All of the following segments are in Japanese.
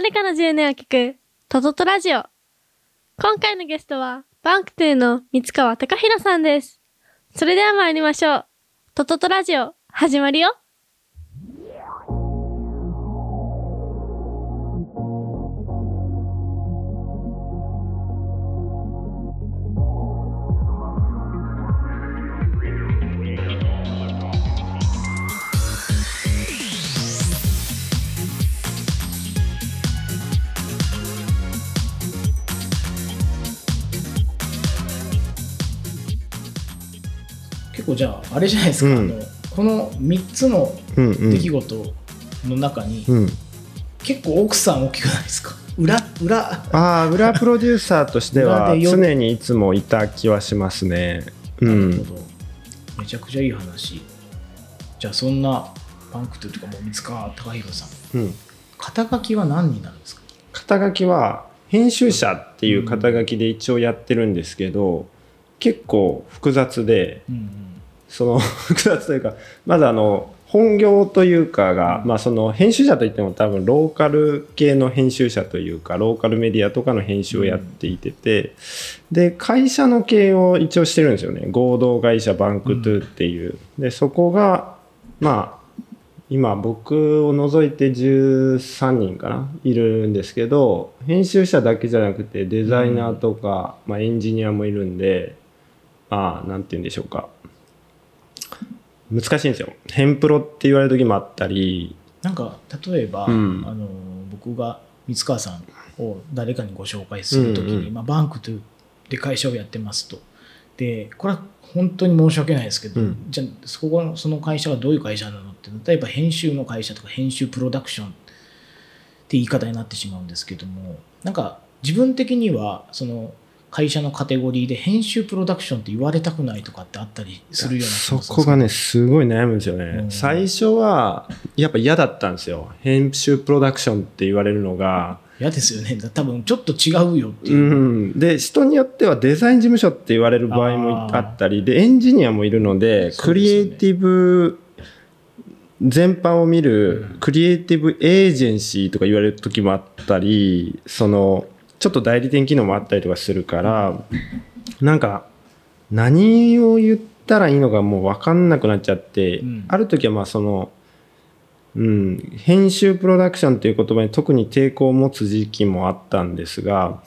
誰かの10年を聞く、トトトラジオ。今回のゲストは、 bank to の光川貴浩さんです。それでは参りましょう。トトトラジオ、始まるよ。構じゃああれじゃないですか、うん。あのこの3つのうんうん。出来事の中に、うん、結構奥さん大きくないですか？裏裏。ああ裏プロデューサーとしては常にいつもいた気はしますね。うん、なるほど。めちゃくちゃいい話。じゃあそんなバンクトゥというかもう三川隆弘さん。うん、肩書きは何になるんですか？肩書きは編集者っていう肩書きで一応やってるんですけど、結構複雑でうんうんその 複雑というかまずあの本業というかが、まあ、その編集者といっても多分ローカル系の編集者というかローカルメディアとかの編集をやっていてて、で会社の経営を一応してるんですよね。合同会社バンクトゥっていう、でそこがまあ今僕を除いて13人かないるんですけど編集者だけじゃなくてデザイナーとか、まあ、エンジニアもいるんでまあなんて言うんでしょうか難しいんですよ。変プロって言われる時もあったり、なんか例えば、うん。あの僕が三川さんを誰かにご紹介するときに、うんうん。まあ、バンクトゥで会社をやってますと。でこれは本当に申し訳ないですけど、うん。じゃあそこのその会社はどういう会社なのって例えば編集の会社とか編集プロダクションって言い方になってしまうんですけどもなんか自分的にはその会社のカテゴリーで編集プロダクションって言われたくないとかってあったりするような気そこがね、すごい悩むんですよね。うん最初は、やっぱ嫌だったんですよ。編集プロダクションって言われるのが。嫌ですよね多分ちょっと違うよってういう。ん。で、人によってはデザイン事務所って言われる場合もあったり、で、エンジニアもいるので、ねクリエイティブ全般を見るうんクリエイティブエージェンシーとか言われる時もあったり、その、ちょっと代理店機能もあったりとかするから、なんか、何を言ったらいいのかもう分かんなくなっちゃって、うん。ある時はまあその、うん、編集プロダクションっていう言葉に特に抵抗を持つ時期もあったんですが、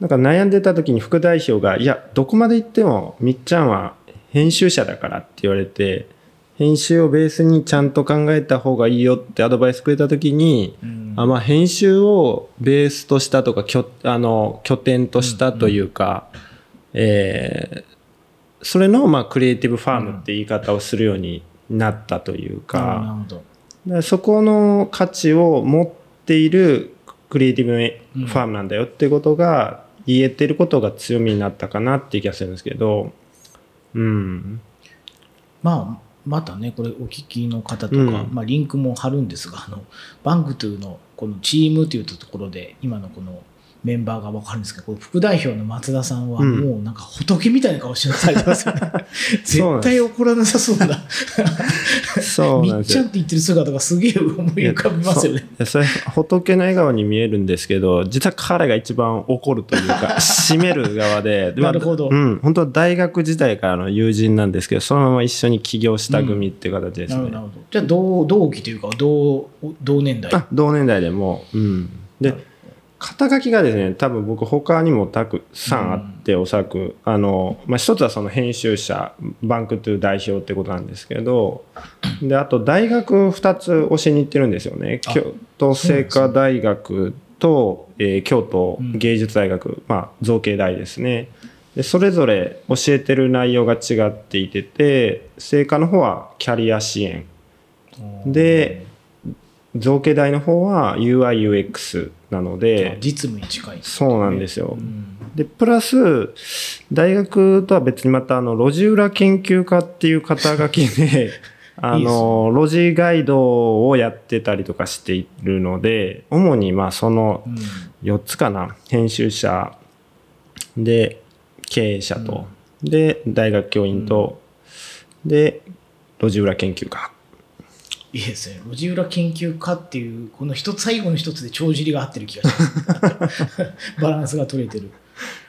なんか悩んでた時に副代表が、いや、どこまで行ってもみっちゃんは編集者だからって言われて、編集をベースにちゃんと考えた方がいいよってアドバイスくれた時に、うん。あまあ、編集をベースとしたとか拠あの拠点としたというか、えーそれのまあクリエイティブファームって言い方をするようになったというか、ほど。でそこの価値を持っているクリエイティブファームなんだよっていうことが言えてることが強みになったかなっていう気がするんですけど、うん、まあ、またね、これお聞きの方とか、うん。まあ、リンクも貼るんですが、あの、 bank to のこのチームというところで、今のこのメンバーがわかるんですけど、副代表の松田さんはうんもうなんか仏みたいな顔してされてますよね。そうなん絶対怒らなさそうな。そうなんですよみっちゃんって言ってる姿がすげえ思い浮かびますよね。それ仏の笑顔に見えるんですけど実は彼が一番怒るというか 締める側でなるほどまあうん、本当は大学時代からの友人なんですけどそのまま一緒に起業した組っていう形ですね、なるほどなるほど。じゃあ同、同期というか、同、同年代。あ同年代でもうんで肩書きがですね多分僕他にもたくさんあって、おそらくあの、まあ、一つはその編集者バンクトゥ代表ってことなんですけどであと大学2つ教えに行ってるんですよね。あ京都精華大学と、えー京都芸術大学、まあ造形大ですね。でそれぞれ教えてる内容が違っていてて精華の方はキャリア支援。で造形大の方は UIUX なので実務に近い。そうなんですよ。うん。でプラス大学とは別にまたあの路地裏研究家っていう肩書きで あの路地ガイドをやってたりとかしているので主にまあそのうん4つかな編集者で経営者と、で大学教員と、で路地裏研究家。っいいですね。路地裏研究家っていう、この一つ、最後の一つで帳尻が合ってる気がします。バランスが取れてる。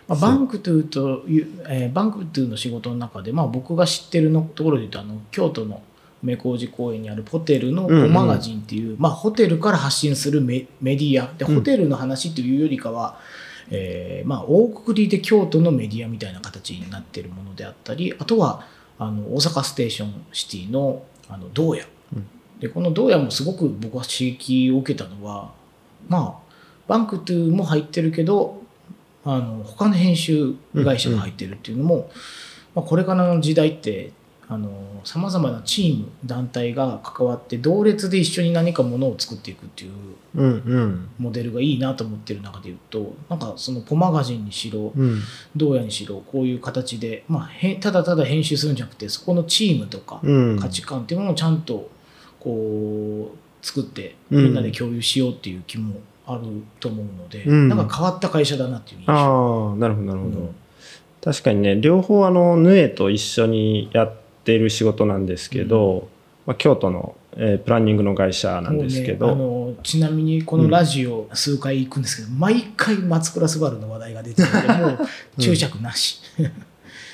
まあ、 bank to という、えーバンクトゥの仕事の中で、まあ僕が知ってるのところで言うと、あの、京都の梅小路公園にあるホテルのうんうんマガジンっていう、まあホテルから発信するメメディア。で、うんホテルの話っていうよりかは、えーまあ大くくりで京都のメディアみたいな形になってるものであったり、あとは、あの、大阪ステーションシティの、あの、洞爺。うんで、この洞爺もすごく僕は刺激を受けたのは、まあ、 bank to も入ってるけど、あの、他の編集会社が入ってるっていうのも、まあ、これからの時代って、あの、様々なチーム、団体が関わって、同列で一緒に何かものを作っていくっていううんうん。モデルがいいなと思ってる中で言うと、なんかそのポマガジンにしろ、うん。どうやにしろ、こういう形で、まあ、へただただ編集するんじゃなくて、そこのチームとか、うん。価値観っていうものをちゃんとこう作ってうん。みんなで共有しようっていう気もあると思うので、うん。なんか変わった会社だなっていう印象。ああなるほどなるほど、うん。確かにね両方あのヌエと一緒にやってる仕事なんですけど、まあ、京都の、えープランニングの会社なんですけど、ね、あのちなみにこのラジオ数回行くんですけど、毎回松倉スバルの話題が出てるのでもう注釈なし、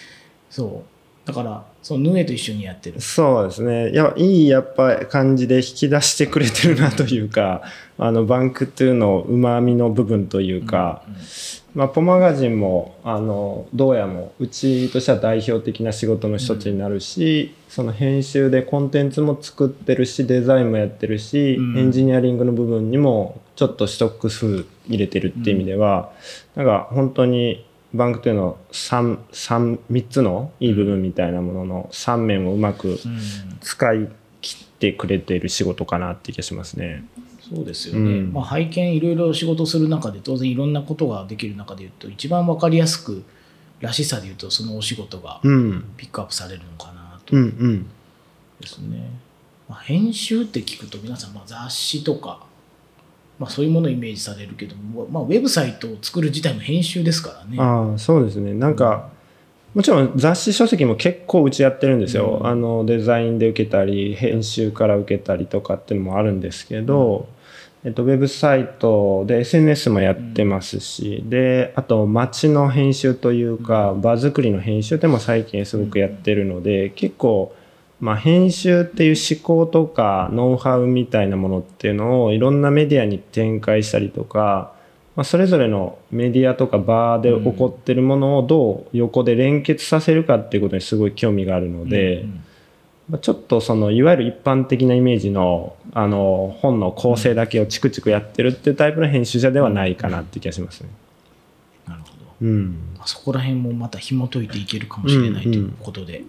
そうだからそのヌエと一緒にやってる。そうですね。いやいいやっぱ感じで引き出してくれてるなというか あのバンクトゥのうまみの部分というか、うんうんまあ、ポマガジンもあのどうやもうちとしては代表的な仕事の一つになるし、その編集でコンテンツも作ってるしデザインもやってるし、うん。エンジニアリングの部分にもちょっとストック数入れてるっていう意味では、なんか本当にバンクというの 3, 3, 3つのいい部分みたいなものの3面をうまくうん。使い切ってくれている仕事かなって気がしますね。そうですよね、うん。まあ、拝見いろいろ仕事する中で当然いろんなことができる中で言うと一番わかりやすくらしさで言うとそのお仕事がうん、ピックアップされるのかなと。うん、うん。ですね、まあ、編集って聞くと皆さんまあ雑誌とか、まあ、そういうものをイメージされるけども、まあ、ウェブサイトを作る自体も編集ですからね。ああそうですね。なんか、もちろん雑誌書籍も結構うちやってるんですよ、うん。あのデザインで受けたり編集から受けたりとかっていうのもあるんですけど、えっと、ウェブサイトで SNS もやってますし、であと街の編集というか、場作りの編集でも最近すごくやってるので、結構まあ、編集っていう思考とかノウハウみたいなものっていうのをいろんなメディアに展開したりとか、まあ、それぞれのメディアとか場で起こってるものをどう横で連結させるかっていうことにすごい興味があるので、うんまあちょっとそのいわゆる一般的なイメージのあの本の構成だけをチクチクやってるっていうタイプの編集者ではないかなって気がしますね。なるほど。うん、まあそこら辺もまた紐解いていけるかもしれないということで、じゃあ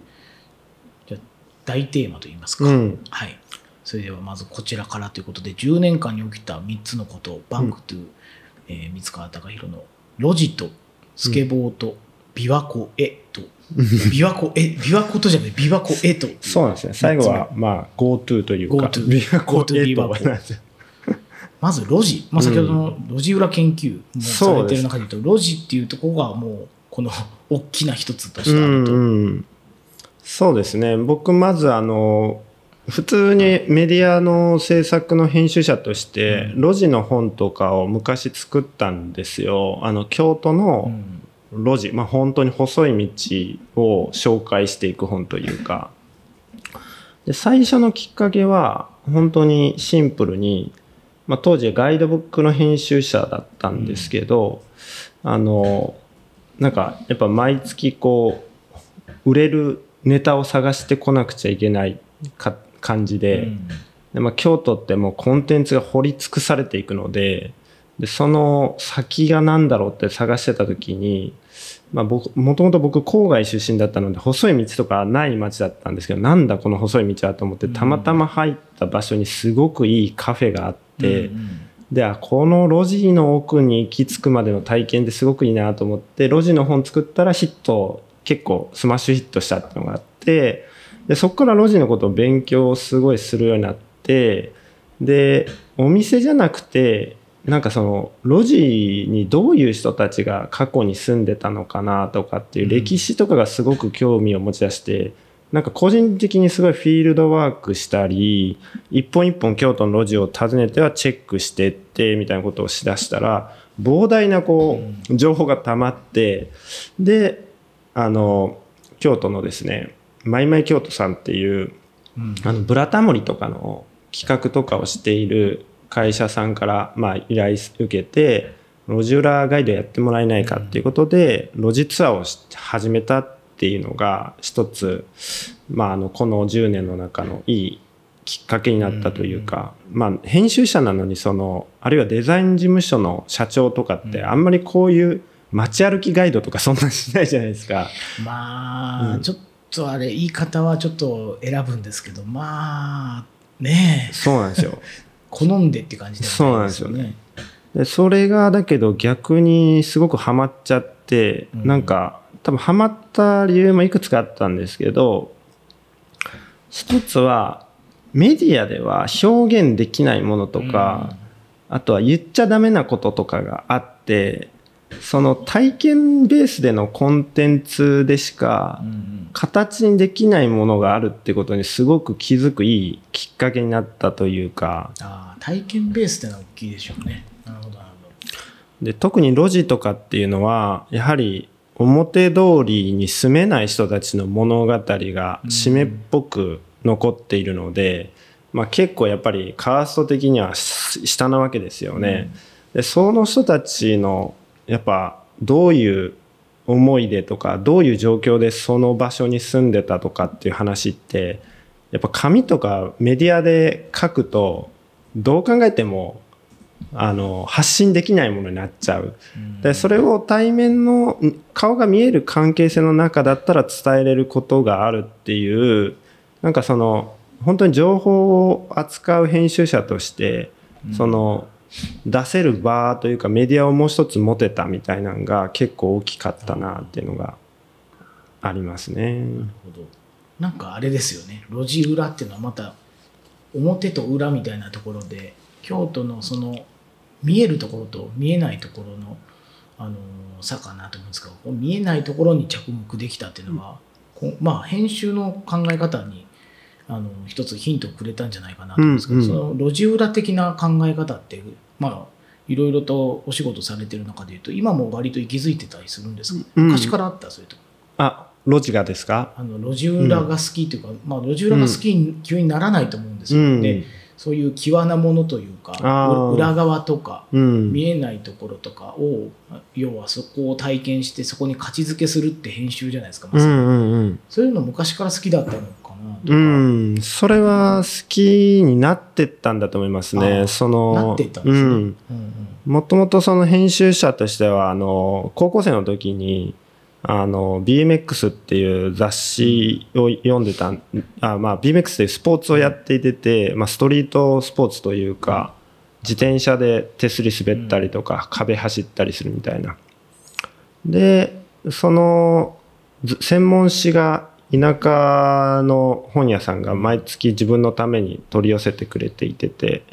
大テーマといいますか、うん。はい、それではまずこちらからということで10年間に起きた3つのことバンクトゥ、えー三川貴弘の「ロジとスケボーと琵琶湖へ」と。琵琶湖へ琵琶湖とじゃない琵琶湖へと。そうなんですね。最後はまあ GoTo というか GoTo 琵琶湖へ琵琶湖となんですよまず路地、まあ、先ほどの路地裏研究もされてる中で言うと路地っていうところがもうこの大きな一つとしてあうんると。うん、そうですね。僕まずあの普通にメディアの制作の編集者としてうん。路地の本とかを昔作ったんですよ。あの京都うのん。路地、まあ本当に細い道を紹介していく本というか。で最初のきっかけは本当にシンプルに、まあ、当時ガイドブックの編集者だったんですけど、あのなんかやっぱ毎月こう売れるネタを探してこなくちゃいけないか感じで,、うん。でまあ、京都ってもうコンテンツが掘り尽くされていくのででその先が何だろうって探してた時に、まあ、僕もともと僕郊外出身だったので細い道とかない街だったんですけどなんだこの細い道はと思ってたまたま入った場所にすごくいいカフェがあって。うん。であこの路地の奥に行き着くまでの体験ってすごくいいなと思って路地の本作ったらヒット結構スマッシュヒットしたっていうのがあってでそこから路地のことを勉強すごいするようになってでお店じゃなくてなんかその路地にどういう人たちが過去に住んでたのかなとかっていう歴史とかがすごく興味を持ち出してなんか個人的にすごいフィールドワークしたり、一本一本京都の路地を訪ねてはチェックしてって、みたいなことをしだしたら、膨大なこう、情報が溜まって、で、あの、京都のですね、マイマイ京都さんっていう、うん。あの、ブラタモリとかの企画とかをしている会社さんから、まあ、依頼受けて、路地裏ガイドやってもらえないかっていうことで、路地ツアーをし始めたっていうのが、一つ、まあ、あの、この10年の中のいいきっかけになったというか、まあ、編集者なのに、その、あるいはデザイン事務所の社長とかって、あんまりこういう街歩きガイドとかそんなしないじゃないですか。まあ、うんちょっとあれ言い方はちょっと選ぶんですけどまあねえそうなんですよ。好んでって感じではないですよね。でそれがだけど逆にすごくハマっちゃって、うんなんか多分ハマった理由もいくつかあったんですけど一つはメディアでは表現できないものとか、あとは言っちゃダメなこととかがあってその体験ベースでのコンテンツでしかうんうん。形にできないものがあるってことにすごく気づくいいきっかけになったというか。ああ体験ベースってのは大きいでしょうね。なるほどなるほで特に路地とかっていうのはやはり表通りに住めない人たちの物語が締めっぽく残っているので、まあ、結構やっぱりカースト的にはし下なわけですよね。でその人たちのやっぱどういう思い出とかどういう状況でその場所に住んでたとかっていう話ってやっぱ紙とかメディアで書くとどう考えてもあの発信できないものになっちゃう。ど。でそれを対面のん顔が見える関係性の中だったら伝えれることがあるっていうなんかその本当に情報を扱う編集者としてその出せる場というかメディアをもう一つ持てたみたいなのが結構大きかったなっていうのがありますね。なるほど。なんかあれですよね。路地裏っていうのはまた表と裏みたいなところで京都のその見えるところと見えないところのあの差かなと思うんですがこう見えないところに着目できたっていうのは、こうまあ編集の考え方にあの一つヒントをくれたんじゃないかなと思うんですけど、うんうんその路地裏的な考え方ってまあいろいろとお仕事されてる中でいうと今も割と息づいてたりするんですか、うん。昔からあったそういうとこ。あ路地がですか？あの路地裏が好きというか、まあ、路地裏が好きに急にならないと思うんですよ、うん。でそういう際なものというか裏側とかうん。見えないところとかを要はそこを体験してそこに価値づけするって編集じゃないですか、まさに。うんうんうん。そういうの昔から好きだったのとか、うん、それは好きになってったんだと思いますあね。ーそのもともとその編集者としては、あの、高校生の時に、あの、BMX っていう雑誌を読んでたん、あまあ、BMX っていうスポーツをやっていてて、まあ、ストリートスポーツというか、自転車で手すり滑ったりとか、壁走ったりするみたいな。で、その、ず専門誌が田舎の本屋さんが毎月自分のために取り寄せてくれていてて、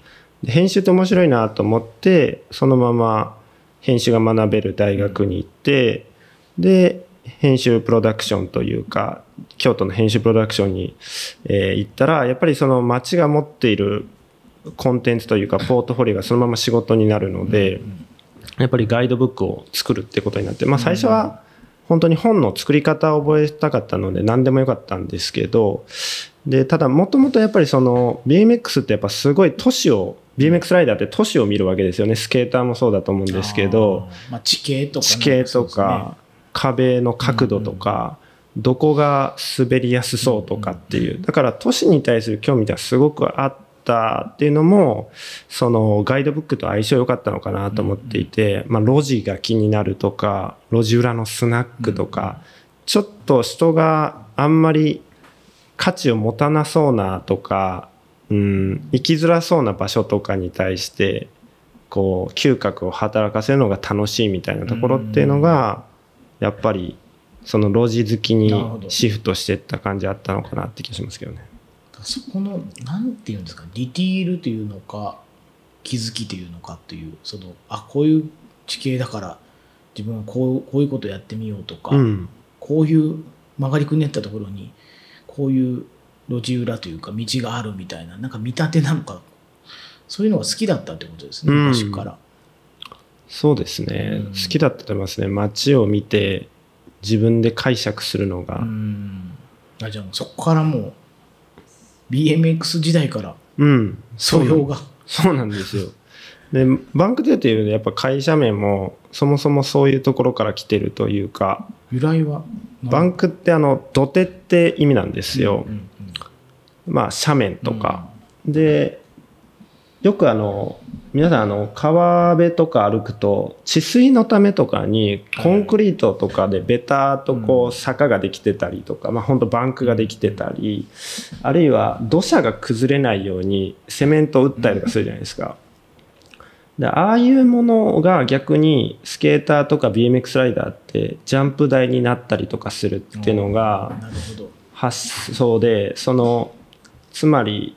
で編集って面白いなと思ってそのまま編集が学べる大学に行ってで編集プロダクションというか京都の編集プロダクションに、えー行ったらやっぱりその町が持っているコンテンツというかポートフォリオがそのまま仕事になるので、やっぱりガイドブックを作るってことになって、まあ、最初は本当に本の作り方を覚えたかったので何でもよかったんですけどでただもともとやっぱりその BMX ってやっぱすごい都市を BMX ライダーって都市を見るわけですよね。スケーターもそうだと思うんですけどあーまあ、地形とかね、地形とか壁の角度とかどこが滑りやすそうとかっていう。だから都市に対する興味ってすごくあったっていうのもそのガイドブックと相性良かったのかなと思っていて、まあ、路地が気になるとか路地裏のスナックとか、ちょっと人があんまり価値を持たなそうなとか、うん、生きづらそうな場所とかに対してこう嗅覚を働かせるのが楽しいみたいなところっていうのがやっぱりその路地好きにシフトしていった感じあったのかなって気がしますけどね。そこのなんていうんですかディティールというのか気づきというのかというそのあこういう地形だから自分はこうこういうことやってみようとか、うん、こういう曲がりくねったところにここういう路地裏というか道があるみたいななんか見立てなのかそういうのが好きだったってことですねうん。昔から。そうですね、うん。好きだったと思いますね。街を見て自分で解釈するのが。うん。あじゃあそこからもう BMX 時代からうん、素養が。そうなんですよ。でバンクデーっていうやっぱ会社名もそもそもそういうところから来てるというか由来はバンクってあの土手って意味なんですよ、うんうんまあ斜面とか、でよくあの皆さんあの川辺とか歩くと治水のためとかにコンクリートとかでベターっとこう坂ができてたりとか、まあ本当バンクができてたりあるいは土砂が崩れないようにセメントを打ったりとかするじゃないですか。でああいうものが逆にスケーターとか BMX ライダーってジャンプ台になったりとかするっていうのが。発想でそのつまり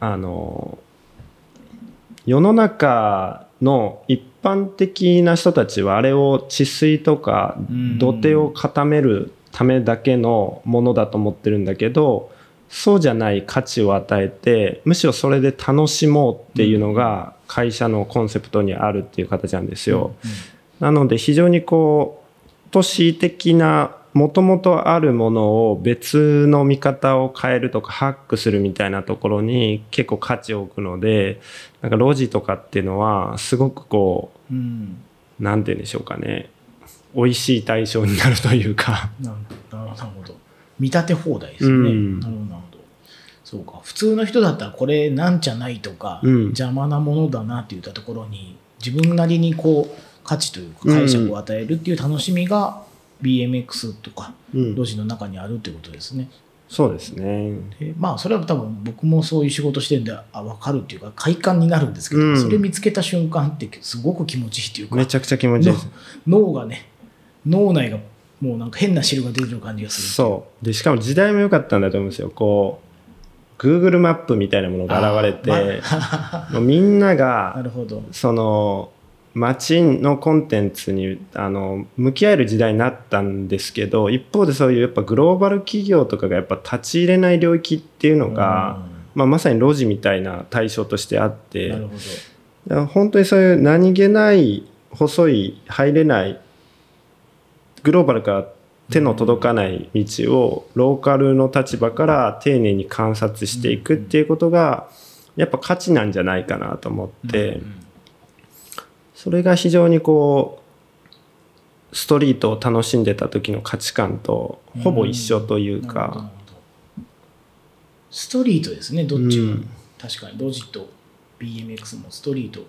あの世の中の一般的な人たちはあれを治水とかうん。土手を固めるためだけのものだと思ってるんだけどそうじゃない価値を与えてむしろそれで楽しもうっていうのが会社のコンセプトにあるっていう形なんですよ。なので非常にこう都市的なもともとあるものを別の見方を変えるとかハックするみたいなところに結構価値を置くのでなんか路地とかっていうのはすごくこうんうんうなんて言うんでしょうかね美味しい対象になるというかなるなるほど。見立て放題ですね。うんなるほど、なるほど。そうか。普通の人だったらこれなんじゃないとか、うん邪魔なものだなって言ったところに、自分なりにこう、価値というか解釈を与えるっていう楽しみが BMX とか、うん。路地の中にあるってことですね。そうですね。でまあそれは多分僕もそういう仕事してるんであ分かるっていうか快感になるんですけど、うん。それ見つけた瞬間ってすごく気持ちいいっていうかめちゃくちゃ気持ちいいです。脳がね脳内がもうなんか変な汁が出てる感じがするそう。でしかも時代も良かったんだと思うんですよ。こう Google マップみたいなものが現れて、あもうみんな ながるほど。その街のコンテンツにあの向き合える時代になったんですけど一方でそういうやっぱグローバル企業とかがやっぱ立ち入れない領域っていうのが、まあ、まさに路地みたいな対象としてあっうんてなるほど。本当にそういう何気ない細い入れないグローバルから手の届かない道をローカルの立場から丁寧に観察していくっていうことがやっぱ価値なんじゃないかなと思って。うんそれが非常にこうストリートを楽しんでた時の価値観とほぼ一緒というか。る、ほど。ストリートですねどっちも、うん。確かにロジと BMX もストリート。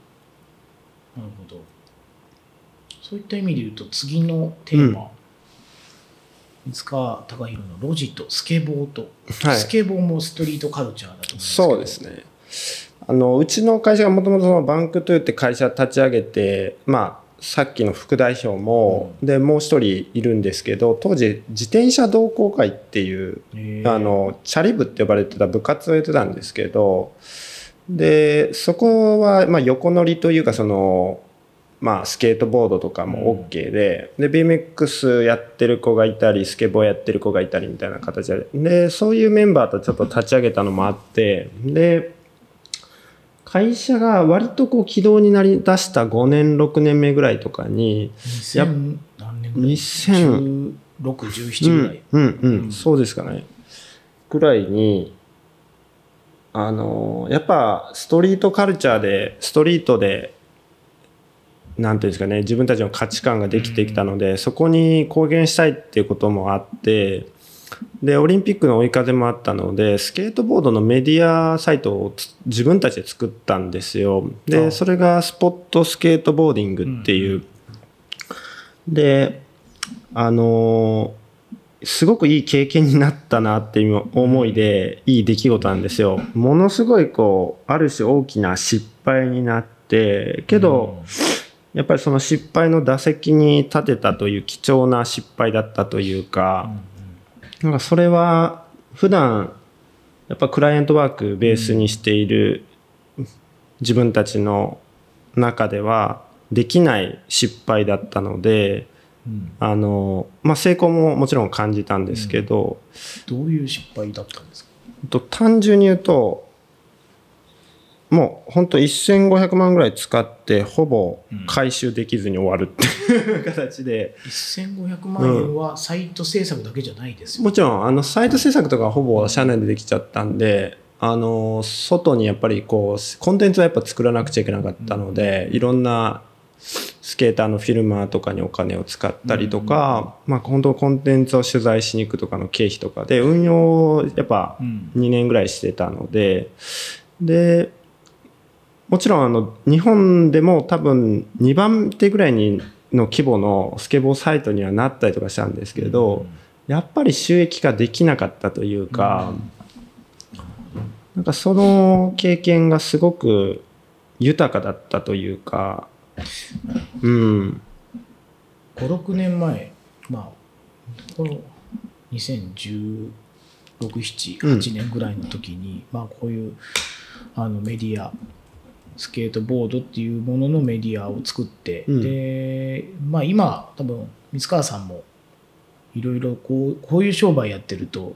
なるほど。そういった意味で言うと次のテーマ、水川貴弘のロジとスケボーと、はい。スケボーもストリートカルチャーだと思うんですそうですねあのうちの会社がもともと bank to って会社立ち上げてまあさっきの副代表も、でもう一人いるんですけど当時自転車同好会っていうあのチャリ部って呼ばれてた部活をやってたんですけどでそこはまあ横乗りというかその、まあ、スケートボードとかも OK で,、で BMX やってる子がいたりスケボーやってる子がいたりみたいな形ででそういうメンバーとちょっと立ち上げたのもあってで会社が割とこう軌道になりだした5年6年目ぐらいとかにやっ2000何年ぐらい？2000 1617ぐらい、うんうんうん、うん。そうですかね。ぐらいにあのやっぱストリートカルチャーでストリートでなんていうんですかね自分たちの価値観ができてきたので、そこに貢献したいっていうこともあってでオリンピックの追い風もあったのでスケートボードのメディアサイトをつ自分たちで作ったんですよ。でそれがスポットスケートボーディングっていう、であのすごくいい経験になったなっていう思いでいい出来事なんですよ。ものすごいこうある種大きな失敗になってけど、やっぱりその失敗の打席に立てたという貴重な失敗だったといううん。か、なんかそれは普段やっぱクライアントワークベースにしている自分たちの中ではできない失敗だったのでうん。あの、まあ、成功ももちろん感じたんですけど、どういう失敗だったんですか？と単純に言うともう本当1500万ぐらい使ってほぼ回収できずに終わるっていう。形で1500万円はサイト制作だけじゃないですよ、もちろんあのサイト制作とかほぼ社内でできちゃったんであの外にやっぱりこうコンテンツはやっぱ作らなくちゃいけなかったのでいろんなスケーターのフィルマーとかにお金を使ったりとか、まあ本当コンテンツを取材しに行くとかの経費とかで運用をやっぱうん。2年ぐらいしてたのででもちろんあの日本でも多分2番手ぐらいにの規模のスケボーサイトにはなったりとかしたんですけど、やっぱり収益化できなかったというか、なんかその経験がすごく豊かだったというか、うん、56年前まあこの2016、7、うん8年ぐらいの時に、まあこういうあのメディアスケートボードっていうもののメディアを作って、うん。でまあ今多分三川さんもいろいろこうこういう商売やってると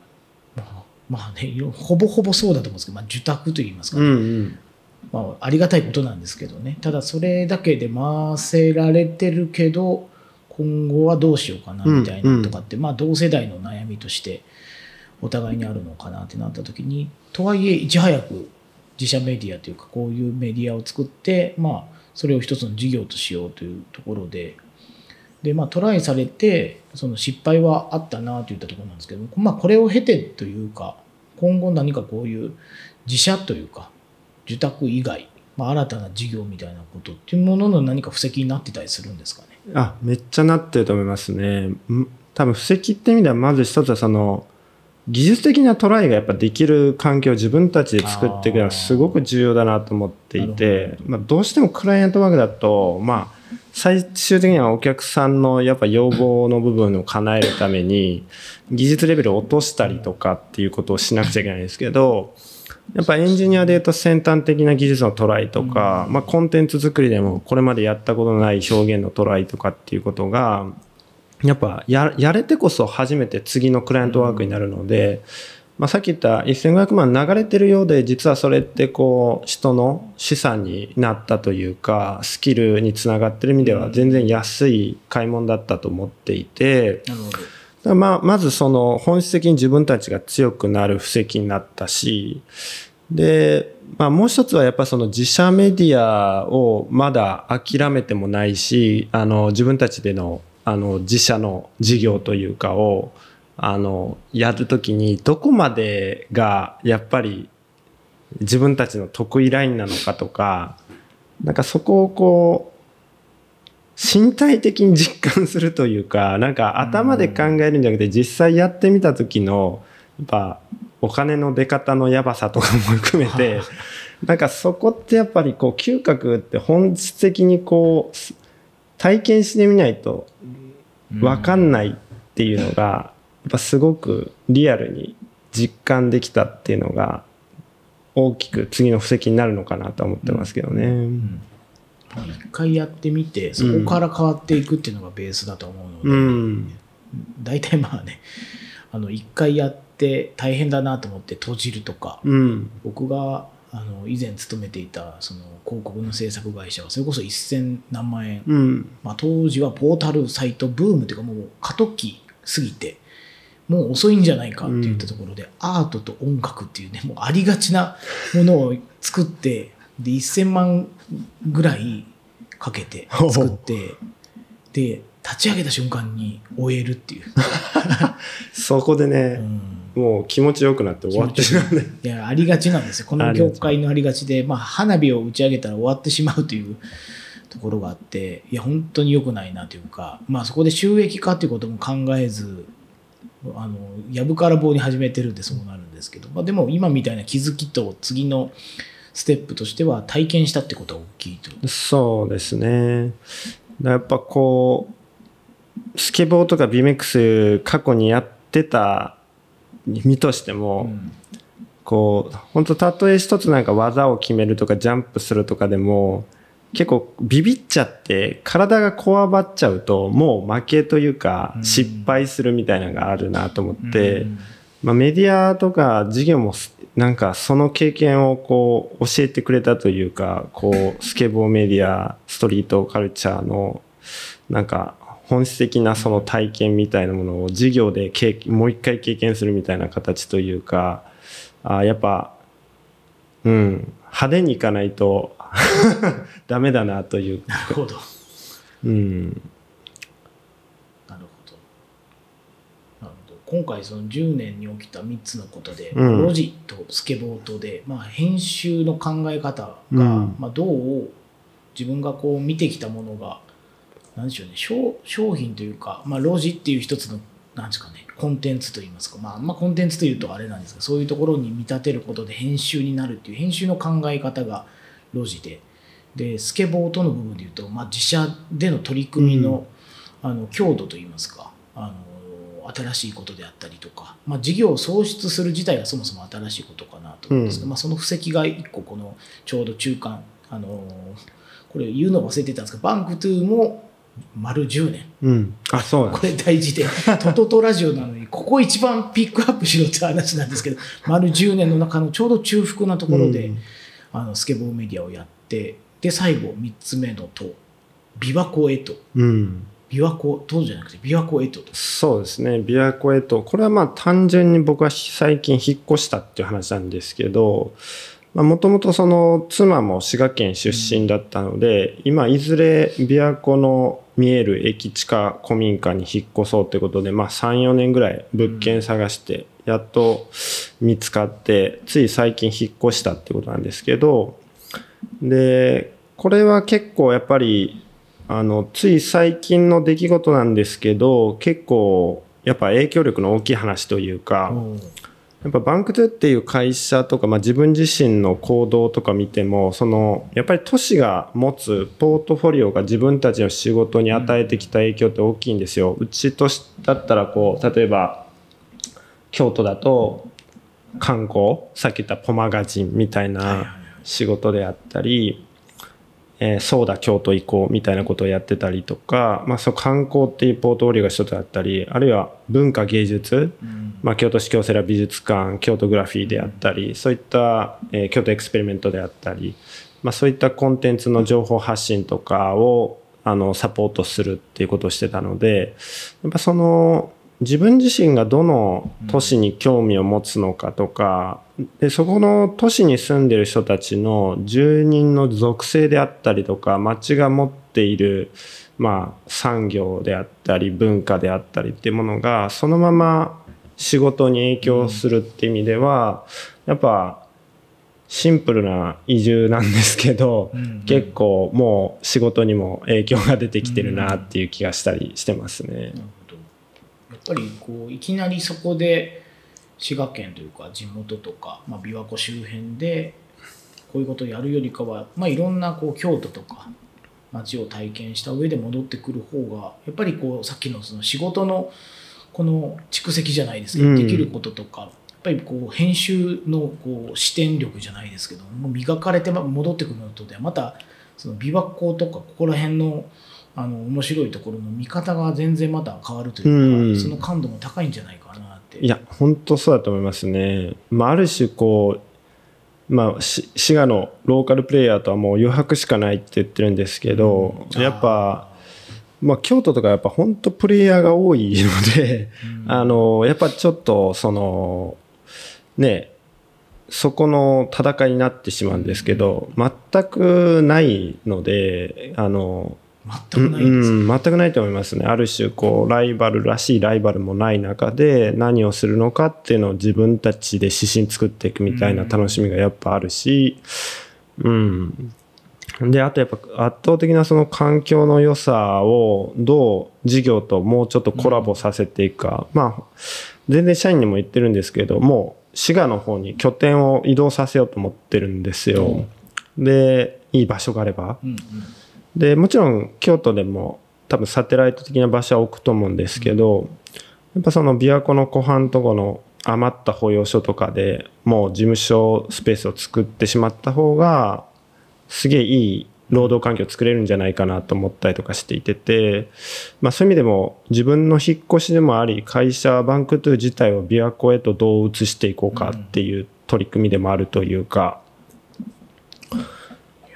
まあまあねほぼほぼそうだと思うんですけど、まあ、受託といいますかね、うん、うん、まあ、ありがたいことなんですけどね。ただそれだけで回せられてるけど今後はどうしようかなみたいなとかって、まあ同世代の悩みとしてお互いにあるのかなってなった時にとはいえいち早く自社メディアというかこういうメディアを作ってまあそれを一つの事業としようというところででまあトライされてその失敗はあったなといったところなんですけどまあこれを経てというか今後何かこういう自社というか受託以外、まあ、新たな事業みたいなことっていうものの何か布石になってたりするんですかね？あめっちゃなってると思いますね。多分布石って意味ではまず一つはその技術的なトライがやっぱできる環境を自分たちで作っていくのはすごく重要だなと思っていなて、まあ、どうしてもクライアントワークだと、まあ、最終的にはお客さんのやっぱ要望の部分を叶えるために技術レベルを落としたりとかっていうことをしなくちゃいけないんですけどやっぱエンジニアで言うと先端的な技術のトライとか、まあ、コンテンツ作りでもこれまでやったことのない表現のトライとかっていうことがやっぱややれてこそ初めて次のクライアントワークになるので、まあ、さっき言った1500万流れてるようで実はそれってこう人の資産になったというかスキルにつながってる意味では全然安い買い物だったと思っていて。まあまずその本質的に自分たちが強くなる布石になったしで、まあ、もう一つはやっぱその自社メディアをまだ諦めてもないしあの自分たちでのあの自社の事業というかをあのやるときにどこまでがやっぱり自分たちの得意ラインなのかとかなんかそこをこう身体的に実感するというかなんか頭で考えるんじゃなくて実際やってみた時のやっぱお金の出方のやばさとかも含めて なんかそこってやっぱりこう嗅覚って本質的にこう体験してみないと分かんないっていうのがやっぱすごくリアルに実感できたっていうのが大きく次の布石になるのかなと思ってますけどね。うん。一回やってみてそこから変わっていくっていうのがベースだと思うので、うん。大体まあねあの一回やって大変だなと思って閉じるとか、うん。僕があの以前勤めていたその広告の制作会社はそれこそ1000何万円、うん。まあ、当時はポータルサイトブームというかもう過渡期過ぎてもう遅いんじゃないかって言ったところで、アートと音楽っていうねもうありがちなものを作ってで1000万ぐらいかけて作ってで立ち上げた瞬間に終えるっていう、そこでね、うんもう気持ちよくなって終わってしまうね。いやありがちなんですよ この業界のありがちで、まあ、花火を打ち上げたら終わってしまうという ところがあっていや本当に良くないなというか、まあ、そこで収益化ということも考えずあのやぶから棒に始めてるんでそうなるんですけど、まあ、でも今みたいな気づきと次のステップとしては体験したってことは大きいと。そうですね。だやっぱこう、スケボーとか BMX 過去にやってた身としても、うんこう、本当たとえ一つなんか技を決めるとかジャンプするとかでも、結構ビビっちゃって体がこわばっちゃうともう負けというかうん。失敗するみたいなのがあるなと思って、うん。まあ、メディアとか授業もすなんかその経験をこう教えてくれたというかこうスケボーメディアストリートカルチャーのなんか本質的なその体験みたいなものを授業でもう一回経験するみたいな形というかあやっぱうん派手にいかないと ダメだなというなるほど。うんなるほど。なるほど。今回その10年に起きた3つのことで、うんロジとスケボーとで、まあ、編集の考え方が、うんまあ、どう自分がこう見てきたものが、なんでしょうね、商商品というか、まあ、ロジっていう一つの、なんですかね、コンテンツといいますか、まあ、あんまコンテンツというとあれなんですが、そういうところに見立てることで編集になるっていう、編集の考え方がロジで、で、スケボーとの部分でいうと、まあ、自社での取り組みの、あの強度といいますかあの新しいことであったりとか、まあ、事業を創出する自体がそもそも新しいことかなと思うんですが、うん。まあ、その布石が一個このちょうど中間あのこれ言うの忘れてたんですが bank to も丸10年。うん。あそうなんこれ大事で トトトラジオなのにここ一番ピックアップしろって話なんですけど丸10年の中のちょうど中腹なところで、うん。あのスケボーメディアをやってで最後3つ目のと琵琶湖へと。うん。琵琶湖とじゃなくて琵琶湖へとと。そうですね。琵琶湖へと。これはまあ単純に僕は最近引っ越したっていう話なんですけどもともとその妻も滋賀県出身だったので、今いずれ琵琶湖の見える駅地下古民家に引っ越そうってことで、まあ、34年ぐらい物件探してやっと見つかってつい最近引っ越したってことなんですけどでこれは結構やっぱりあのつい最近の出来事なんですけど結構やっぱ影響力の大きい話というかやっぱバンクトゥっていう会社とか、まあ、自分自身の行動とか見てもそのやっぱり都市が持つポートフォリオが自分たちの仕事に与えてきた影響って大きいんですよ。うちとしだったらこう例えば京都だと観光さっき言ったポマガジンみたいな仕事であったり、えーそうだ京都行こうみたいなことをやってたりとか、まあ、そう観光っていうポートフォリオが一つあったりあるいは文化芸術うん。まあ、京都市京セラ美術館京都グラフィーであったりそういった、えー京都エクスペリメントであったり、まあ、そういったコンテンツの情報発信とかをあのサポートするっていうことをしてたのでやっぱその自分自身がどの都市に興味を持つのかとか、でそこの都市に住んでる人たちの住人の属性であったりとか町が持っているまあ産業であったり文化であったりっていうものがそのまま仕事に影響するって意味では、やっぱシンプルな移住なんですけど、うん結構もう仕事にも影響が出てきてるなっていう気がしたりしてますね。なるほどやっぱりこういきなりそこで滋賀県というか地元とか、まあ、琵琶湖周辺でこういうことをやるよりかは、まあ、いろんなこう京都とか街を体験した上で戻ってくる方がやっぱりこうさっきのその仕事のこの蓄積じゃないですけど、うん。できることとかやっぱりこう編集のこう視点力じゃないですけどもう磨かれて戻ってくるのとではまたその琵琶湖とかここら辺のあの面白いところの見方が全然また変わるというか、うん。その感度も高いんじゃないかなって。いや本当そうだと思いますね。まあ、ある種こう、まあ、し滋賀のローカルプレイヤーとはもう余白しかないって言ってるんですけど、うんやっぱ、まあ、京都とかやっぱ本当プレイヤーが多いので、うんあのやっぱちょっとそのねそこの戦いになってしまうんですけど全くないのであの全くないんですようん、全くないと思いますね。ある種こうライバルらしいライバルもない中で何をするのかっていうのを自分たちで指針作っていくみたいな楽しみがやっぱあるし、うん。で、あとやっぱ圧倒的なその環境の良さをどう事業ともうちょっとコラボさせていくか。まあ、全然社員にも言ってるんですけど、もう滋賀の方に拠点を移動させようと思ってるんですよ。で、いい場所があれば。うんうんでもちろん京都でも多分サテライト的な場所は置くと思うんですけど、やっぱその琵琶湖の湖畔とこの余った保養所とかでもう事務所スペースを作ってしまった方がすげえいい労働環境を作れるんじゃないかなと思ったりとかしていてて、まあ、そういう意味でも自分の引っ越しでもあり会社バンクトゥ自体を琵琶湖へとどう移していこうかっていう取り組みでもあるというか、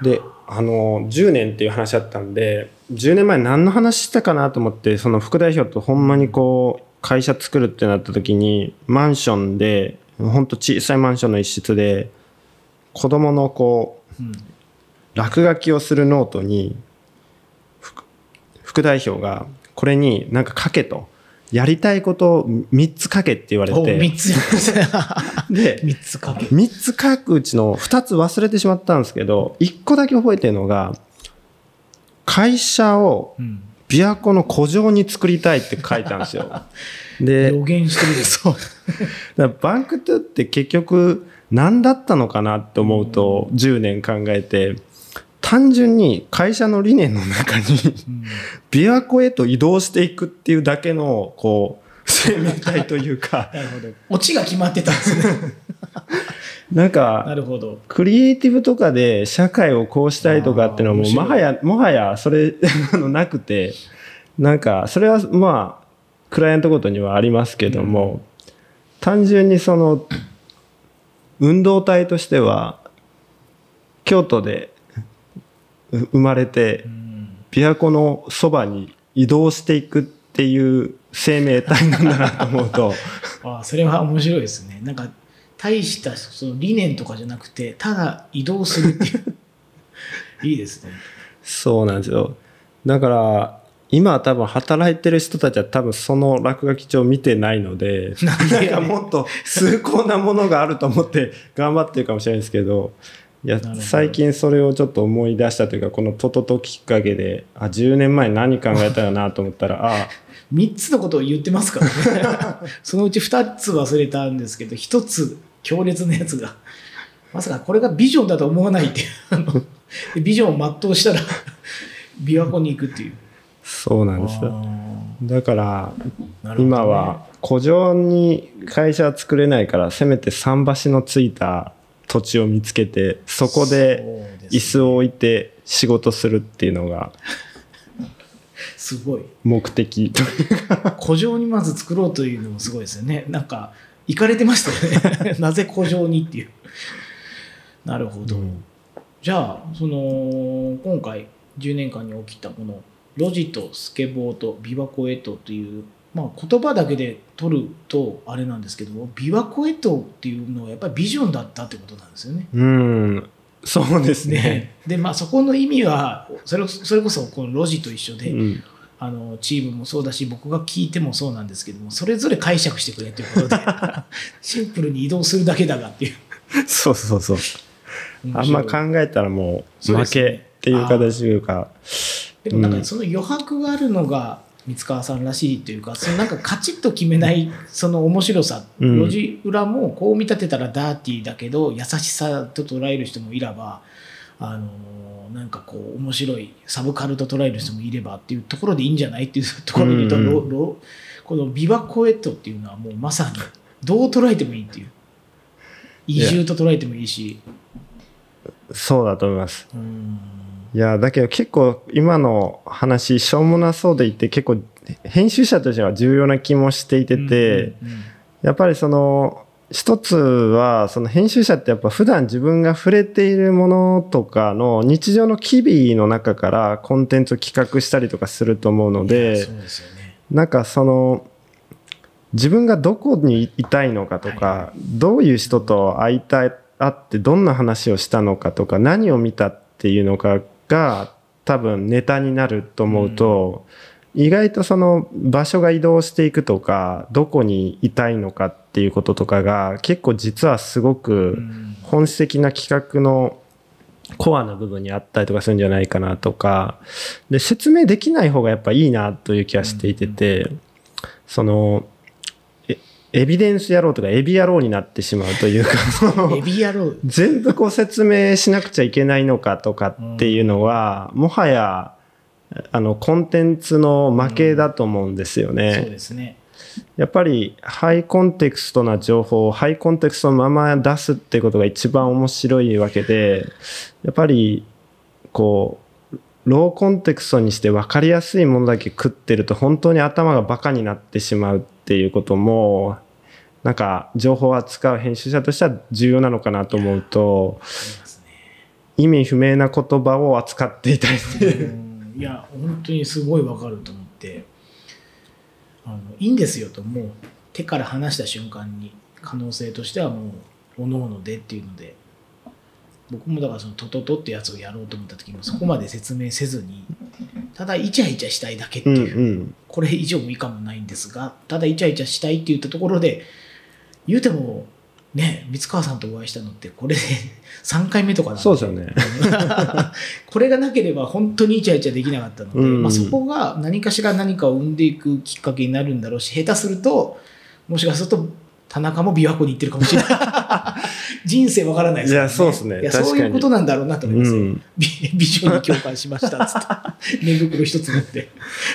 であの10年っていう話だったんで10年前何の話したかなと思ってその副代表とほんまにこう会社作るってなった時にマンションでほんと小さいマンションの一室で子供のこううん落書きをするノートに副副代表がこれになんか書けとやりたいことを3つ書けって言われおて3つ。で3つかけ。3つ書くうちの2つ忘れてしまったんですけど1個だけ覚えてるのが会社をうん。琵琶湖の古城に作りたいって書いたんですよ。で予言してるですそう。だからバンクトゥって結局何だったのかなって思うと10年考えて単純に会社の理念の中にうん。琵琶湖へと移動していくっていうだけのこう生命体というか。なるほど。オチが決まってたんですね。な なんかるほど。クリエイティブとかで社会をこうしたいとかっていうのはもうもはやもはやそれあのなくて。なんかそれはまあクライアントごとにはありますけども、単純にその運動体としては京都でう生まれてうん琵琶湖のそばに移動していくっていう生命体なんだなと思うと。ああそれは面白いですね。なんか大したその理念とかじゃなくてただ移動するっていう。いいですね。そうなんですよ。だから今は多分働いてる人たちは多分その落書き帳を見てないのでなんでなんかもっと崇高なものがあると思って頑張ってるかもしれないですけどいや最近それをちょっと思い出したというかこのトトトきっかけであ10年前何考えたよなと思ったらあ 3つのことを言ってますからね。そのうち2つ忘れたんですけど1つ強烈なやつがまさかこれがビジョンだと思わないっていう。ビジョンを全うしたら琵琶湖に行くっていう。そうなんです。だから今は古城に会社は作れないからせめて桟橋のついた土地を見つけてそこで椅子を置いて仕事するっていうのが すごい。目的。と 古城にまず作ろうというのもすごいですよね。なんか行かれてましたよね。なぜ古城にっていう。なるほど、じゃあその今回10年間に起きたこのロジとスケボーと琵琶湖へとという、まあ、言葉だけで取るとあれなんですけども琵琶湖へとっていうのはやっぱりビジョンだったってことなんですよね。うん。そうですね。ね。でまあそこの意味はそれそれこそこのロジと一緒で、うん。あのチームもそうだし僕が聞いてもそうなんですけどもそれぞれ解釈してくれということで シンプルに移動するだけだがっていう。そうそうそう。あんま考えたらもう負けっていう形というか。でもなんかその余白があるのが三川さんらしいというか、そのなんかカチッと決めないその面白さ、うん。路地裏もこう見立てたらダーティーだけど優しさと捉える人もいれば、あのーなんかこう面白いサブカルと捉える人もいればっていうところでいいんじゃないっていうところに言うと、うん。ロロこのビバコエットっていうのはもうまさにどう捉えてもいいっていう。移住と捉えてもいいし。そうだと思います。うんいやだけど結構今の話しょうもなそうでいて結構編集者としては重要な気もしていてて、うんうんうんやっぱりその一つはその編集者ってやっぱ普段自分が触れているものとかの日常の機微の中からコンテンツを企画したりとかすると思うのでそうですよね。なんかその自分がどこにいたいのかとか、はどういう人と会いたい会ってどんな話をしたのかとか何を見たっていうのかが多分ネタになると思うと、意外とその場所が移動していくとかどこにいたいのかっていうこととかが結構実はすごくうん。本質的な企画のコアな部分にあったりとかするんじゃないかなとかで説明できない方がやっぱいいなという気がしていてて、そのえエビデンス野郎とかエビ野郎になってしまうというか エビ野郎。全部こう説明しなくちゃいけないのかとかっていうのは、もはやあのコンテンツの負けだと思うんですよね。そうですね。やっぱりハイコンテクストな情報をハイコンテクストのまま出すってことが一番面白いわけでやっぱりこローコンテクストにして分かりやすいものだけ食ってると本当に頭がバカになってしまうっていうこともなんか情報を扱う編集者としては重要なのかなと思うと意味不明な言葉を扱っていたりする。いや本当にすごいわかると思ってあのいいんですよともう手から離した瞬間に可能性としてはもうおのおのでっていうので僕もだからそのトトトってやつをやろうと思った時もそこまで説明せずにただイチャイチャしたいだけってうんいう、うんこれ以上も以下もないんですがただイチャイチャしたいって言ったところで言うてもね三川さんとお会いしたのってこれで 3回目とかなんで。そうですよね。これがなければ本当にイチャイチャできなかったので、うん。まあ、そこが何かしら何かを生んでいくきっかけになるんだろうし下手するともしかすると田中も琵琶湖に行ってるかもしれない人生わからないですから、いやそうっすね。そういうことなんだろうなと思いますよ、うん。ビビジョンに共感しましたっつって。寝袋一つ持って。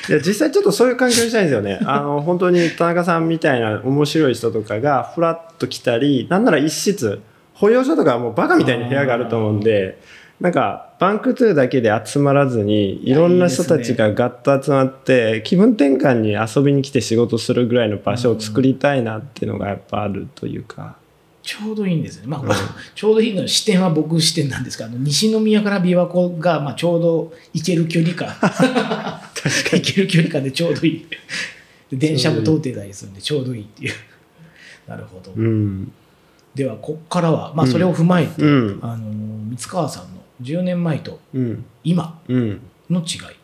いや実際ちょっとそういう環境にしたいんですよね。あの本当に田中さんみたいな面白い人とかがフラッと来たりなんなら一室保養所とかはもうバカみたいに部屋があると思うんでなんか bank to だけで集まらずにいろんな人たちがガッと集まって気分転換に遊びに来て仕事するぐらいの場所を作りたいなっていうのがやっぱあるというか。ちょうどいいんですよね、まあ、ちょうどいいの視点は僕視点なんですがあの西宮から琵琶湖がまあちょうど行ける距離感。行ける距離感でちょうどいい。で電車も通ってたりするんでちょうどいいっていう。なるほど、うん。ではこっからは、まあ、それを踏まえて、うん。あの三川さんの10年前とうん。今うん。の違い、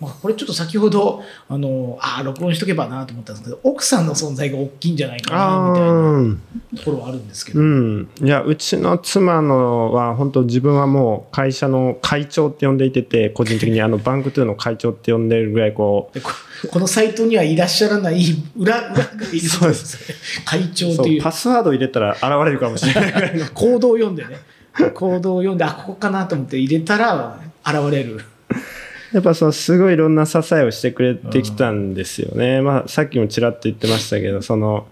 まあ、これちょっと先ほどあのあー録音しとけばなと思ったんですけど奥さんの存在が大きいんじゃないかなみたいなところはあるんですけど、うん、いやうちの妻のは本当自分はもう会社の会長って呼んでいてて個人的にあの bank to の会長って呼んでるぐらいこでここのサイトにはいらっしゃらない裏裏そうです。ね会長うという。パスワード入れたら現れるかもしれない。ぐらいの行動を読んでね。行動を読んであここかなと思って入れたら現れるやっぱそのすごいいろんな支えをしてくれてきたんですよね、まあ、さっきもちらっと言ってましたけどその、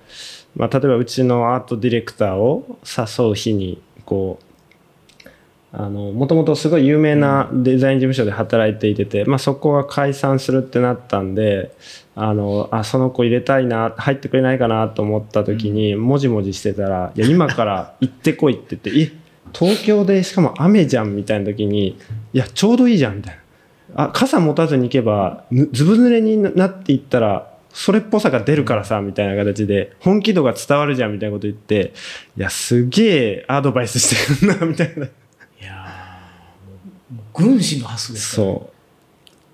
まあ、例えばうちのアートディレクターを誘う日にこうあのもともとすごい有名なデザイン事務所で働いていてて、まあ、そこが解散するってなったんであのあその子入れたいな入ってくれないかなと思った時にもじもじしてたら「いや今から行ってこい」って言って「え東京でしかも雨じゃん」みたいな時に「いやちょうどいいじゃん」みたいな。あ傘持たずに行けばぬずぶ濡れになっていったらそれっぽさが出るからさみたいな形で本気度が伝わるじゃんみたいなこと言っていやすげえアドバイスしてるなみたいな。いや軍師の発想ですから、そ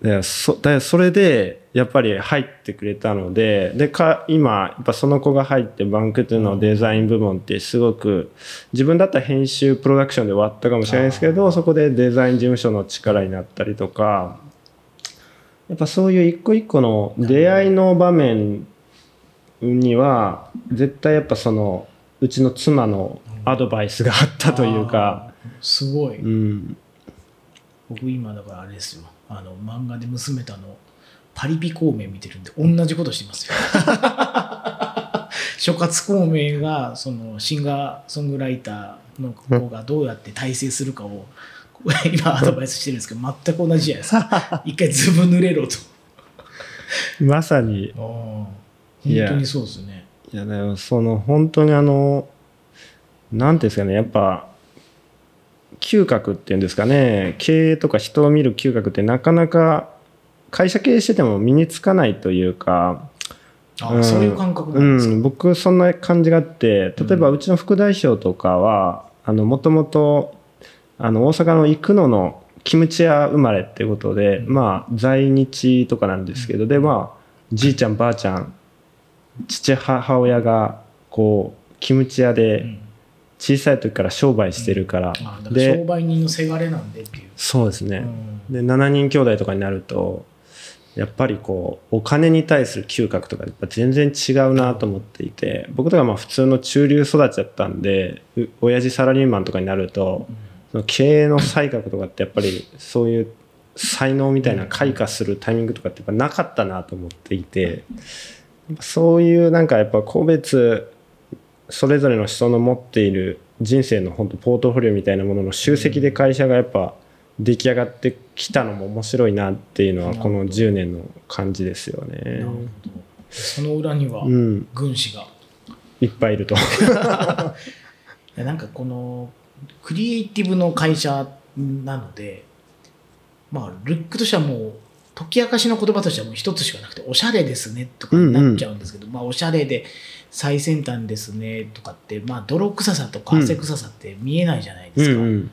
う。だからそだからそれでやっぱり入ってくれたのででか今やっぱその子が入ってバンクトゥのデザイン部門ってすごく自分だったら編集プロダクションで終わったかもしれないですけどそこでデザイン事務所の力になったりとかやっぱそういう一個一個の出会いの場面には絶対やっぱそのうちの妻のアドバイスがあったというか、すごい、うん、僕今だからあれですよ。あの漫画で娘とあのパリピ孔明見てるんで同じことしてますよ。諸葛孔明がそのシンガーソングライターの子がどうやって大成するかを 今アドバイスしてるんですけど全く同じじゃないですか。一回ずぶ濡れろと。まさに。本当にそうですね。いやでもその本当にあのなんていうんですかねやっぱ嗅覚っていうんですかね経営とか人を見る嗅覚ってなかなか会社経営してても身につかないというか、あ、うん。そういう感覚うなんですか、ん、僕そんな感じがあって例えばうちの副代表とかはもともと大阪の生野のキムチ屋生まれっていうことで、うん。まあ在日とかなんですけど、でまあじいちゃんばあちゃん父母親がこうキムチ屋うでん。小さい時から商売してるから、商で売人のせがれなんでっていう、そうですね、うん。で7人兄弟とかになるとやっぱりこうお金に対する嗅覚とかやっぱ全然違うなと思っていて僕とかまあ普通の中流育ちだったんで親父サラリーマンとかになるとその経営の才覚とかってやっぱりそういう才能みたいな開花するタイミングとかってやっぱなかったなと思っていてそういうなんかやっぱ個別それぞれの人の持っている人生の本当ポートフォリオみたいなものの集積で会社がやっぱ出来上がってきたのも面白いなっていうのはこのなるほど。10年の感じですよね。その裏にはうん、軍師が、いっぱいいると。いやなんかこのクリエイティブの会社なのでまあルックとしてはもう解き明かしの言葉としてはもう一つしかなくておしゃれですねとかになっちゃうんですけど、まあおしゃれで最先端ですねとかってまあ泥臭さとか汗臭さって見えないじゃないですか、うんうん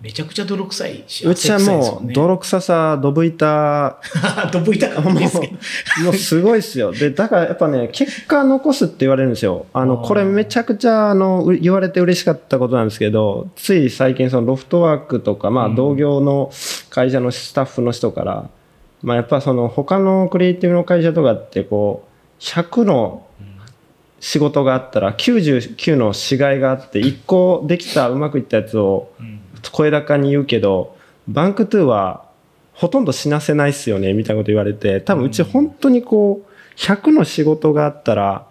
めちゃくちゃ泥臭いしうちはもう泥臭さ、どぶ板、どぶ板か。もですけど。もうすごいっすよ。で、だからやっぱね、結果残すって言われるんですよ。あの、これめちゃくちゃ、あの、う言われて嬉しかったことなんですけど、つい最近そのロフトワークとか、まあうん。同業の会社のスタッフの人から、まあやっぱその他のクリエイティブの会社とかってこう、100の仕事があったら99の死骸があって、1個できたうまくいったやつをうん声高に言うけど、 bank to はほとんど死なせないっすよね、みたいなこと言われて、多分うち本当にこう、100の仕事があったら、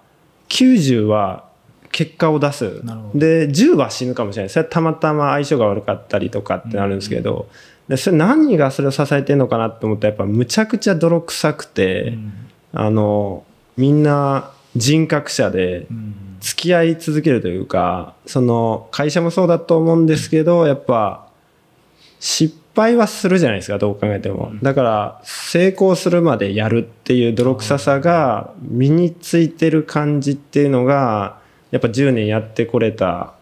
90は結果を出す。で、10は死ぬかもしれない。それはたまたま相性が悪かったりとかってなるんですけど、でそれ何がそれを支えてるのかなって思ったら、やっぱむちゃくちゃ泥臭くて、うん。あの、みんな人格者で、うん付き合い続けるというかその会社もそうだと思うんですけどやっぱ失敗はするじゃないですかどう考えても。だから成功するまでやるっていう泥臭さが身についてる感じっていうのがやっぱ10年やってこれた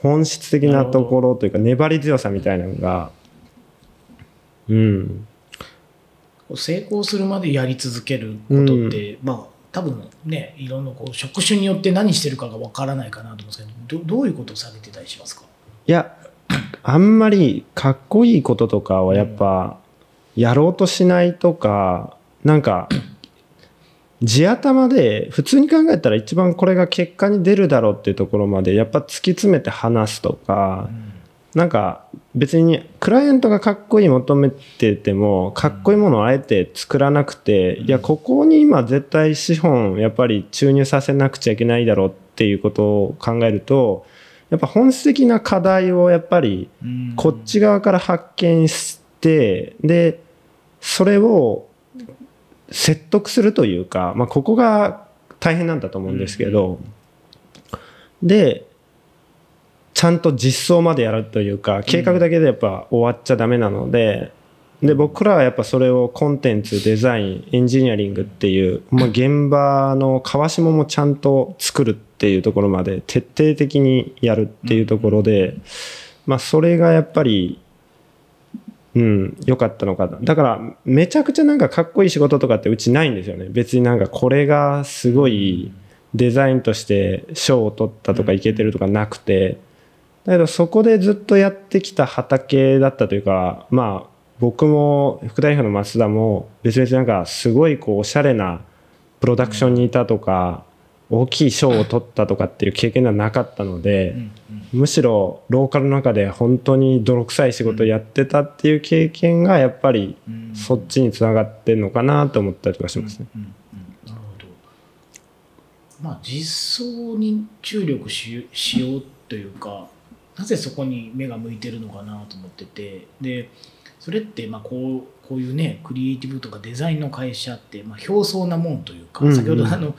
本質的なところというか粘り強さみたいなのがうん。成功するまでやり続けることって、まあ多分ねいろんなこう職種によって何してるかがわからないかなと思うんですけどどどういうことをされてたりしますか？いや、あんまりかっこいいこととかはやっぱやろうとしないとか、なんか地頭で普通に考えたら一番これが結果に出るだろうっていうところまでやっぱ突き詰めて話すとか、なんか別にクライアントがかっこいい求めててもかっこいいものをあえて作らなくて、いやここに今絶対資本やっぱり注入させなくちゃいけないだろうっていうことを考えるとやっぱ本質的な課題をやっぱりうん。こっち側から発見してでそれを説得するというか、まあ、ここが大変なんだと思うんですけど、でちゃんと実装までやるというか計画だけでやっぱ終わっちゃダメなので。で僕らはやっぱそれをコンテンツデザインエンジニアリングっていう、まあ、現場の川下もちゃんと作るっていうところまで徹底的にやるっていうところで、まあ、それがやっぱりうん良かったのかな。だからめちゃくちゃなんかかっこいい仕事とかってうちないんですよね。別になんかこれがすごいデザインとして賞を取ったとかいけてるとかなくてだけどそこでずっとやってきた畑だったというかまあ僕も副代表の増田も別々なんかすごいこうおしゃれなプロダクションにいたとか大きい賞を取ったとかっていう経験がなかったので、むしろローカルの中で本当に泥臭い仕事をやってたっていう経験がやっぱりうんそっちにつながってんのかなと思ったりとかしますね。うんうんなるほど。まあ実装に注力ししようというかなぜそこに目が向いてるのかなと思ってて。でそれってまあこうこういうねクリエイティブとかデザインの会社ってまあ表層なもんというか、うんうん。先ほどあの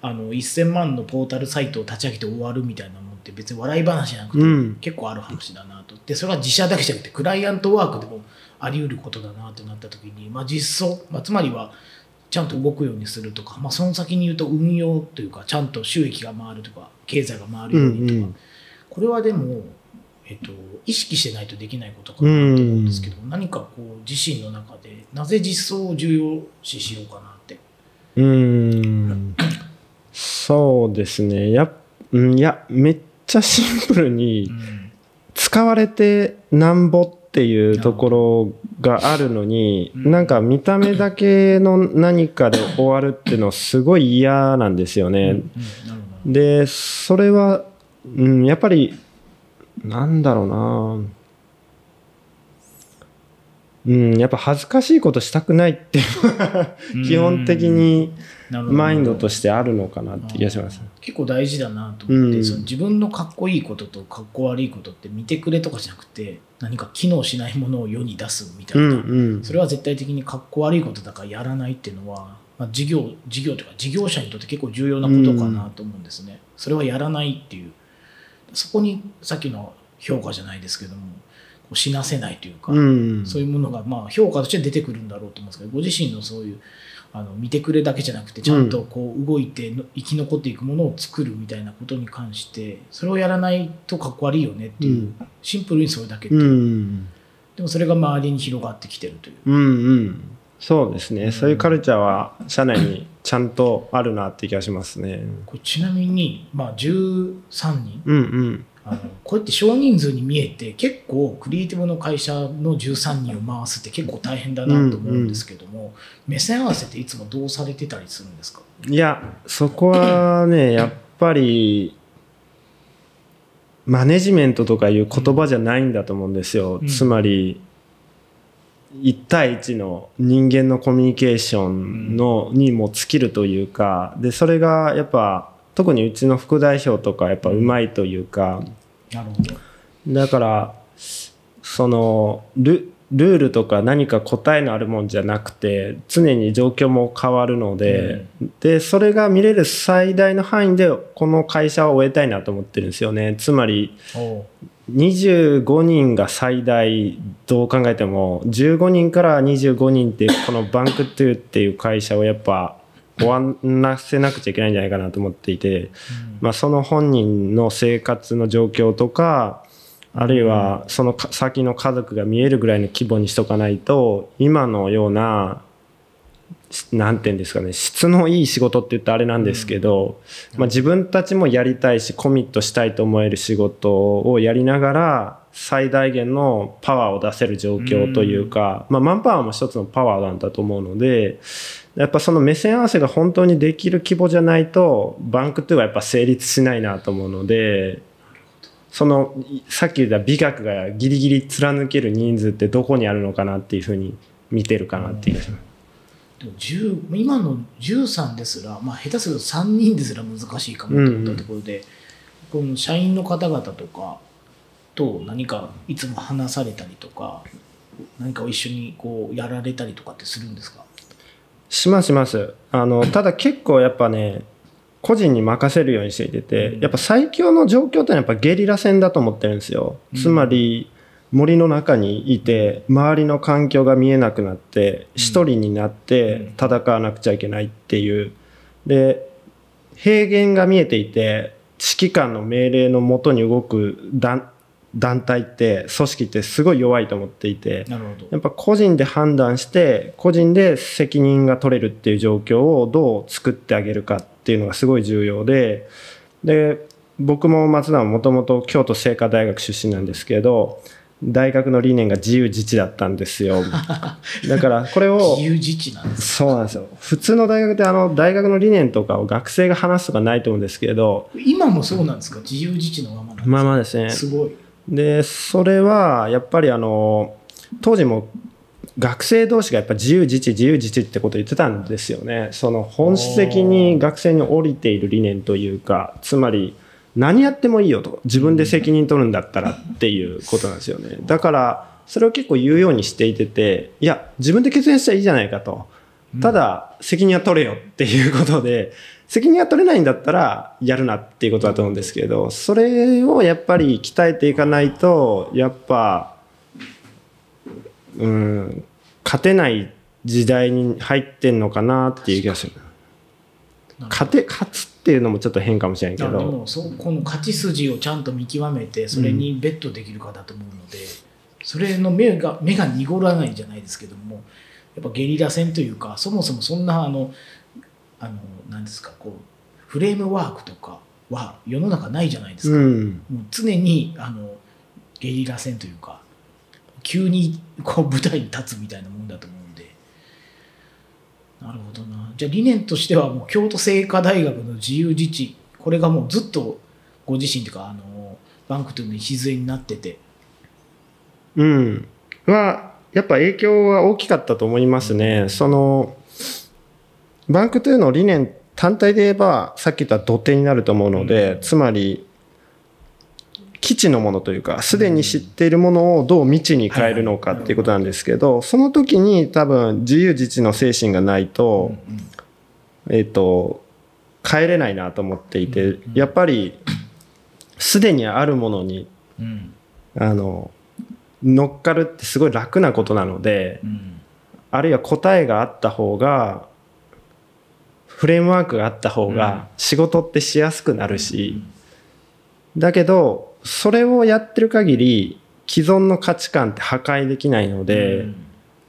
あの1000万のポータルサイトを立ち上げて終わるみたいなもんって別に笑い話じゃなくて、うん。結構ある話だなと。でそれは自社だけじゃなくてクライアントワークでもあり得ることだなってなった時に、まあ、実装、まあ、つまりはちゃんと動くようにするとか、まあ、その先に言うと運用というかちゃんと収益が回るとか経済が回るようにとか、うんうん。これはでも、えっと、意識してないとできないことかなと思うんですけど、何かこう自身の中でなぜ実装を重要視しようかなって。うーん。そうですね。や,、うん、いやめっちゃシンプルに使われてなんぼっていうところがあるのにうん。なんか見た目だけの何かで終わるっていうのすごい嫌なんですよね。うん。うん。でそれは、うん、やっぱりなんだろうな。うん、やっぱ恥ずかしいことしたくないっていう基本的にマインドとしてあるのかなって気がします。結構大事だなと思って、うん。その自分のかっこいいこととかっこ悪いことって見てくれとかじゃなくて何か機能しないものを世に出すみたいうんな、うん。それは絶対的にかっこ悪いことだからやらないっていうのは、まあ、事業事業というか事業者にとって結構重要なことかなと思うんですね。それはやらないっていうそこにさっきの評価じゃないですけどもこう死なせないというか、うん。そういうものがまあ評価として出てくるんだろうと思うんですけどご自身のそういうあの見てくれだけじゃなくてちゃんとこう動いての生き残っていくものを作るみたいなことに関してそれをやらないとかっこ悪いよねっていう、シンプルにそれだけっていう。う、ん。でもそれが周りに広がってきてるという。うんうん。そうですね、そういうカルチャーは社内にちゃんとあるなって気がしますね。ちなみに、まあ、13人。うんうん。あのこうやって少人数に見えて結構クリエイティブの会社の13人を回すって結構大変だなと思うんですけども、目線合わせていつもどうされてたりするんですか？いやそこはね やっぱりマネジメントとかいう言葉じゃないんだと思うんですよ、うん。つまり1対1の人間のコミュニケーションのにも尽きるというかでそれがやっぱ特にうちの副代表とかやっぱうまいというか。だからそのルルールとか何か答えのあるもんじゃなくて常に状況も変わるので、でそれが見れる最大の範囲でこの会社を終えたいなと思ってるんですよね。つまり25人が最大どう考えても15人から25人ってこの bank to っていう会社をやっぱ終わらせなくちゃいけないんじゃないかなと思っていて、まあ、その本人の生活の状況とかあるいはそのか先の家族が見えるぐらいの規模にしとかないと今のようななんて言うんですかね質のいい仕事って言ったらあれなんですけど、まあ、自分たちもやりたいしコミットしたいと思える仕事をやりながら最大限のパワーを出せる状況というか、まあ、マンパワーも一つのパワーなんだと思うのでやっぱその目線合わせが本当にできる規模じゃないとバンク2はやっぱ成立しないなと思うのでそのいさっき言った美学がギリギリ貫ける人数ってどこにあるのかなっていうふうに見てるかなっていう気がします。でも10今の13ですら、まあ、下手すると3人ですら難しいかもと思ったところで、この社員の方々とかと何かいつも話されたりとか何かを一緒にこうやられたりとかってするんですか？しますします。あのただ結構やっぱね個人に任せるようにしていてて、うん。やっぱ最強の状況ってのはやっぱゲリラ戦だと思ってるんですよ、うん。つまり森の中にいて周りの環境が見えなくなって一人になって戦わなくちゃいけないっていう。で平原が見えていて指揮官の命令のもとに動く団団体って組織ってすごい弱いと思っていてやっぱ個人で判断して個人で責任が取れるっていう状況をどう作ってあげるかっていうのがすごい重要でで僕も松田はもともと京都精華大学出身なんですけど大学の理念が自由自治だったんですよ。だからこれを自由自治なんですそうなんですよ。普通の大学ってあの大学の理念とかを学生が話すとかないと思うんですけど今もそうなんですか？自由自治のままなんですか？まあまあですね。すごい。でそれはやっぱりあの当時も学生同士がやっぱ自由自治自由自治ってことを言ってたんですよね。その本質的に学生に降りている理念というかつまり何やってもいいよと。自分で責任取るんだったらっていうことなんですよね。だからそれを結構言うようにしていてていや自分で決断したらいいじゃないかと。ただ責任は取れよっていうことで責任は取れないんだったらやるなっていうことだと思うんですけどそれをやっぱり鍛えていかないとやっぱうん勝てない時代に入ってんのかなっていう気がする。勝て勝つっていうのもちょっと変かもしれないけど。もそうこの勝ち筋をちゃんと見極めてそれにベットできるかだと思うので、それの目が目が濁らないんじゃないですけどもやっぱゲリラ戦というかそもそもそんなあのあのなんですかこうフレームワークとかは世の中ないじゃないですか、うん。もう常にあのゲリラ戦というか急にこう舞台に立つみたいなもなるほどな。じゃあ理念としてはもう京都精華大学の自由自治。これがもうずっとご自身というかあの bank to の礎になってて。うん。はやっぱ影響は大きかったと思いますね。その bank to の理念単体で言えばさっき言った土手になると思うので、つまりき既知のものというか、すでに知っているものをどう未知に変えるのかっていうことなんですけど、その時に多分自由自治の精神がないと、えっ、と、変えれないなと思っていて、やっぱり、すでにあるものに、うん。あの、乗っかるってすごい楽なことなので、うん。あるいは答えがあった方が、フレームワークがあった方が仕事ってしやすくなるし、だけど、それをやってる限り、既存の価値観って破壊できないので、うん。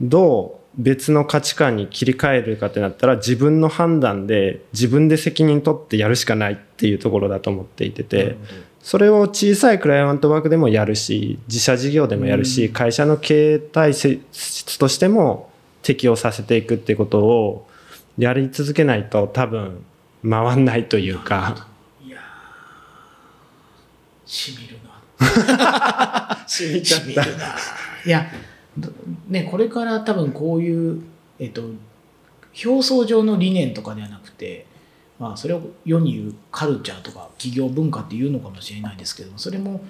どう別の価値観に切り替えるかってなったら自分の判断で自分で責任取ってやるしかないっていうところだと思っていててそれを小さいクライアントワークでもやるし自社事業でもやるし、うん。会社の経営体質としても適用させていくってことをやり続けないと多分回んないというかしみるな。染みしみるな。いやどねこれから多分こういうえっと表層上の理念とかではなくてまあそれを世に言うカルチャーとか企業文化っていうのかもしれないですけどもそれも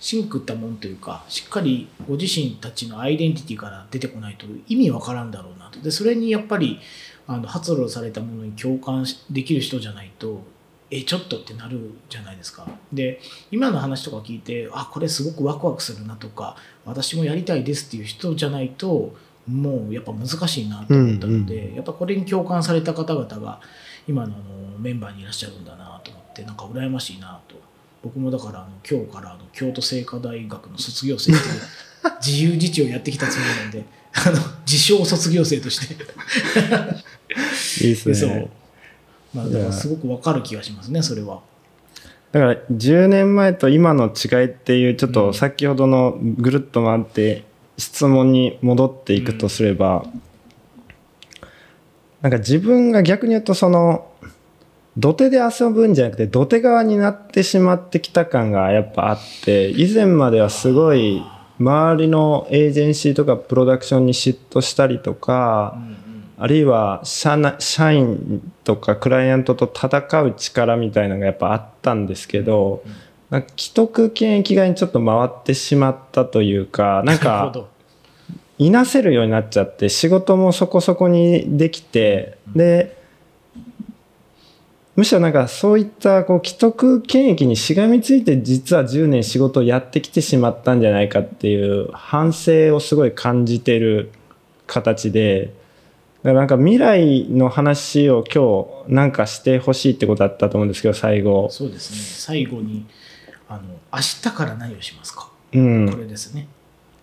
シンクったもんというかしっかりご自身たちのアイデンティティから出てこないと意味わからんだろうなと。でそれにやっぱりあの発露されたものに共感しできる人じゃないとえちょっとってなるじゃないですか。で今の話とか聞いてあこれすごくワクワクするなとか私もやりたいですっていう人じゃないともうやっぱ難しいなと思ったので、うんやっぱこれに共感された方々が今のあのメンバーにいらっしゃるんだなと思ってなんか羨ましいなと。僕もだからあの今日からあの京都精華大学の卒業生っていう 自由自治をやってきたつもりなんであの自称卒業生として。いいですね。まあだからすごくわかる気がしますねそれは。だから10年前と今の違いっていうちょっとうん。先ほどのぐるっと回って質問に戻っていくとすれば、なんか自分が逆に言うとその土手で遊ぶんじゃなくて土手側になってしまってきた感がやっぱあって以前まではすごい周りのエージェンシーとかプロダクションに嫉妬したりとか、あるいは社内社員とかクライアントと戦う力みたいなのがやっぱあったんですけど、なんか既得権益側にちょっと回ってしまったというか、なんかど。いなせるようになっちゃって、仕事もそこそこにできて、で、むしろなんかそういったこう既得権益にしがみついて実は10年仕事をやってきてしまったんじゃないかっていう反省をすごい感じてる形で、だからなんか未来の話を今日なんかしてほしいってことだったと思うんですけど、最後。そうですね最後にあの明日から何をしますか、うん。これですね。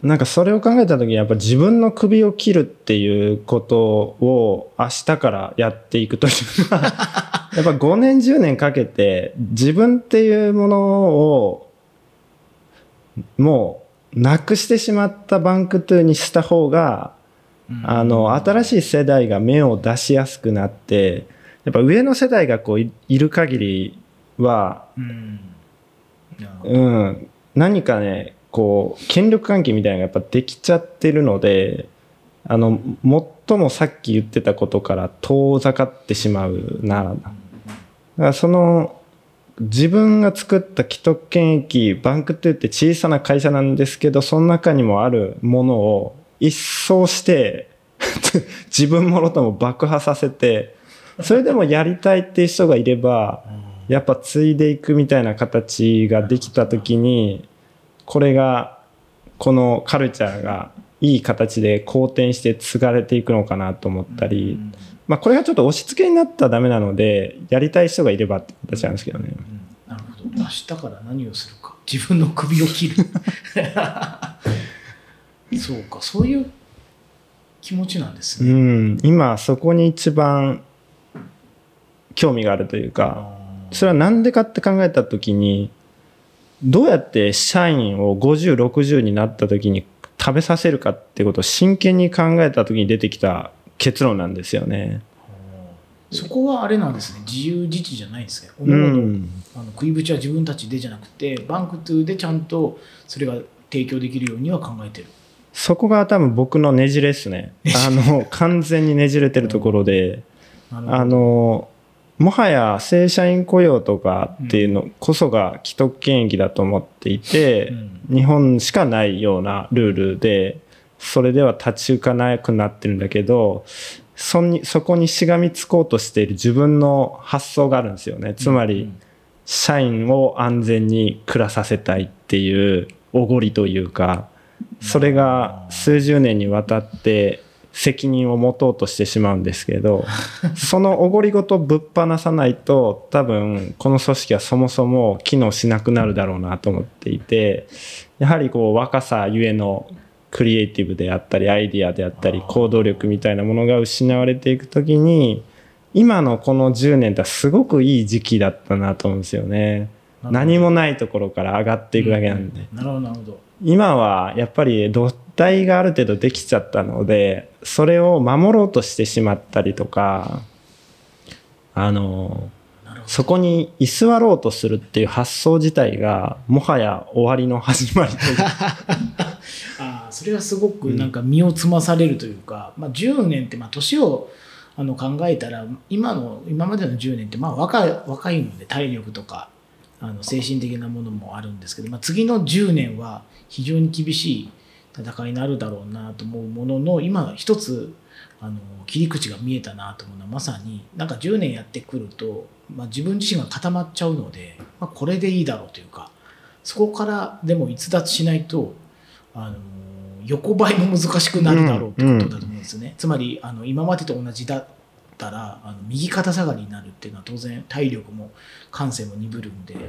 なんかそれを考えた時にやっぱ自分の首を切るっていうことを明日からやっていくというか やっぱ5年10年かけて自分っていうものをもうなくしてしまった bank to にした方がうんあの新しい世代が芽を出しやすくなってやっぱ上の世代がこういいる限りはうん。うん、何かねこう権力関係みたいなのがやっぱできちゃってるのであの最もさっき言ってたことから遠ざかってしまうなだからその自分が作った既得権益バンクって言って小さな会社なんですけどその中にもあるものを一掃して 自分もろとも爆破させてそれでもやりたいっていう人がいればやっぱ継いでいくみたいな形ができた時にこれがこのカルチャーがいい形で好転して継がれていくのかなと思ったり、うん。まあこれがちょっと押し付けになったらダメなのでやりたい人がいればって形なんですけどね。うん。なるほど。明日から何をするか。自分の首を切るそうかそういう気持ちなんですうね、ん、今そこに一番興味があるというかそれはなんでかって考えた時にどうやって社員を5060になった時に食べさせるかってことを真剣に考えた時に出てきた結論なんですよね。そこはあれなんですね。自由自治じゃないんですね、うおのおのん、あの食いぶちは自分たちでじゃなくて bank to でちゃんとそれが提供できるようには考えてるそこが多分僕のねじれですね。あの完全にねじれてるところで、あのもはや正社員雇用とかっていうのこそが既得権益だと思っていて、日本しかないようなルールでそれでは立ち行かなくなってるんだけどそにそこにしがみつこうとしている自分の発想があるんですよね。つまり、社員を安全に暮らさせたいっていうおごりというかそれが数十年にわたって責任を持とうとしてしまうんですけど そのおごりごとぶっ放さないと多分この組織はそもそも機能しなくなるだろうなと思っていてやはりこう若さゆえのクリエイティブであったりアイディアであったり行動力みたいなものが失われていく時に今のこの10年ってすごくいい時期だったなと思うんですよね。何もないところから上がっていくだけなんで。なるほどなるほど今はやっぱり土台がある程度できちゃったのでそれを守ろうとしてしまったりとかあのそこに居座ろうとするっていう発想自体がもはや終わりの始まりという あそれはすごくなんか身をつまされるというか、まあ、10年ってまあ年をあの考えたら今の今までの10年ってまあ若若いので体力とか。あの精神的なものもあるんですけど、まあ、次の10年は非常に厳しい戦いになるだろうなと思うものの今一つあの切り口が見えたなと思うのはまさになんか10年やってくると、まあ、自分自身が固まっちゃうので、まあ、これでいいだろうというかそこからでも逸脱しないとあの横ばいも難しくなるだろうってことだと思うんですね。つまりあの今までと同じだったらあの右肩下がりになるっていうのは当然体力も感性も鈍るんで。な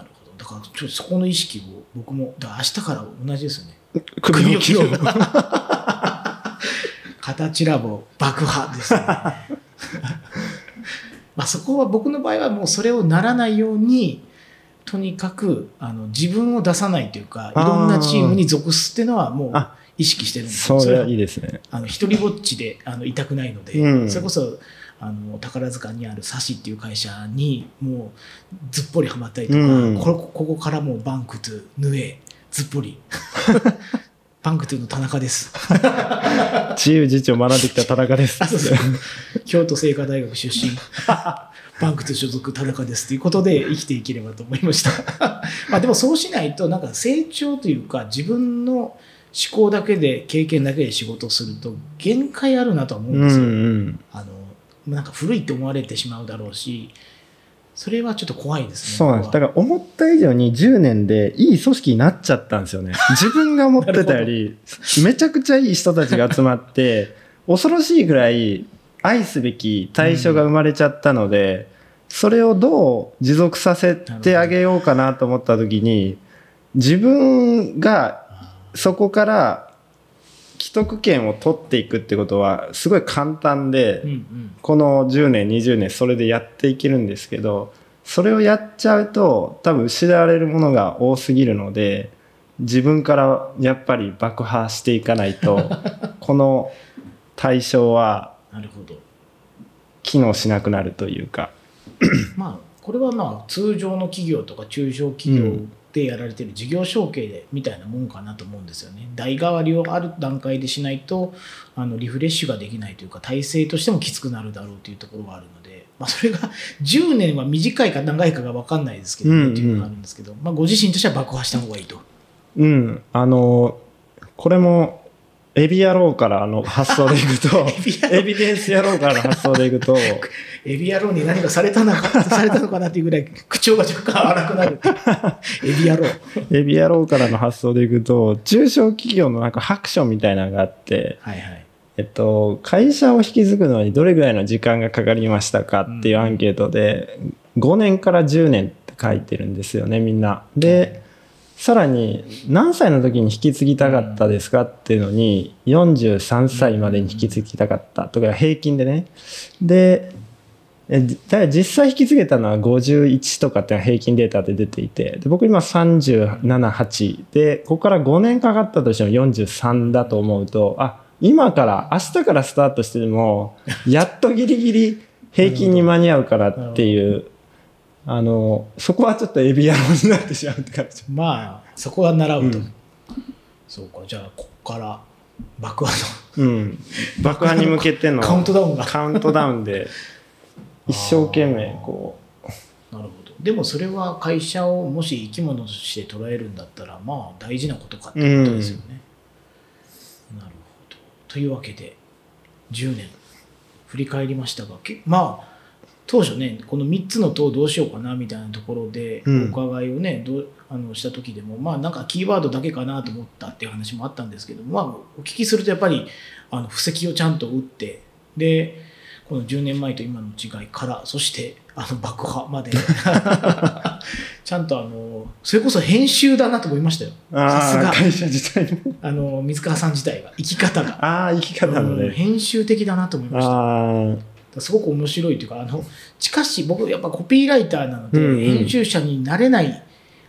るほど。だからちょっとそこの意識を僕もだ明日から同じですよね。首を切ろう形ラボ爆破ですね。まあそこは僕の場合はもうそれをならないようにとにかくあの自分を出さないというかいろんなチームに属すっていうのはもうあ意識してるんです。それはいいですね。あの一人ぼっちであのいたくないので、うん。それこそあの宝塚にあるサシっていう会社にもうずっぽりはまったりとか、うん。これここからもう bank to にずっぽり。bank to の田中です。自由自治を学んできた田中です。あそうそう。京都精華大学出身。バンクトゥ所属田中ですということで生きていければと思いました。まあでもそうしないとなんか成長というか自分の思考だけで経験だけで仕事をすると限界あるなとは思うんうんですよ、うんあのなんか古いって思われてしまうだろうしそれはちょっと怖いですねそうなんです。だかから思った以上に10年でいい組織になっちゃったんですよね。自分が思ってたより、めちゃくちゃいい人たちが集まって、恐ろしいぐらい愛すべき対象が生まれちゃったので、それをどう持続させてあげようかなと思った時に、自分がそこから既得権を取っていくってことはすごい簡単で、うんうん。この10年20年それでやっていけるんですけどそれをやっちゃうと多分失われるものが多すぎるので自分からやっぱり爆破していかないと この対象は機能しなくなるというか。まあこれはまあ通常の企業とか中小企業でやられてる事業承継でみたいなもんかなと思うんですよね。代替わりをある段階でしないとあのリフレッシュができないというか体制としてもきつくなるだろうというところがあるので、まあ、それが10年は短いか長いかが分かんないですけどね、うんうんっていうのがあるんですけど、まあ、ご自身としては爆破した方がいいと。うんあのこれもエビ野郎からの発想でいくと エビデンス野郎からの発想でいくと エビ野郎に何かされたのかされたのかなっていうぐらい口調が若干荒くなる エビ野郎。エビ野郎からの発想でいくと中小企業のなんかハクションみたいなのがあってはいはい。えっと、会社を引き継ぐのにどれぐらいの時間がかかりましたかっていうアンケートで、5年から10年って書いてるんですよね、みんな。で、さらに何歳の時に引き継ぎたかったですかっていうのに、43歳までに引き継ぎたかったとか、平均でね。で、え実際引き継げたのは51とかって平均データで出ていてで僕今37、8でここから5年かかったとしても43だと思うとあ今から明日からスタートしてもやっとギリギリ平均に間に合うからっていうあのそこはちょっとエビ野郎になってしまうって感じ。まあそこは習うと、うん。そうかじゃあここから爆破うん、爆破に向けてののカウントダウンが。カウントダウンで 一生懸命こなるほど。でもそれは会社をもし生き物として捉えるんだったらまあ大事なことかってことですよね、なるほど。というわけで10年振り返りましたがけまあ当初ねこの3つの党どうしようかなみたいなところでうん。お伺いをね、どうあのした時でもまあなんかキーワードだけかなと思ったっていう話もあったんですけどまあお聞きするとやっぱりあの布石をちゃんと打ってでこの10年前と今の違いからそしてあの爆破まで ちゃんとあのそれこそ編集だなと思いましたよ。うさすが。会社自体も。あの水川さん自体が生き方が、ああ生き方のうんね編集的だなと思いましたすごく面白いというかあのしかし僕やっぱコピーライターなので、うんうん。編集者になれない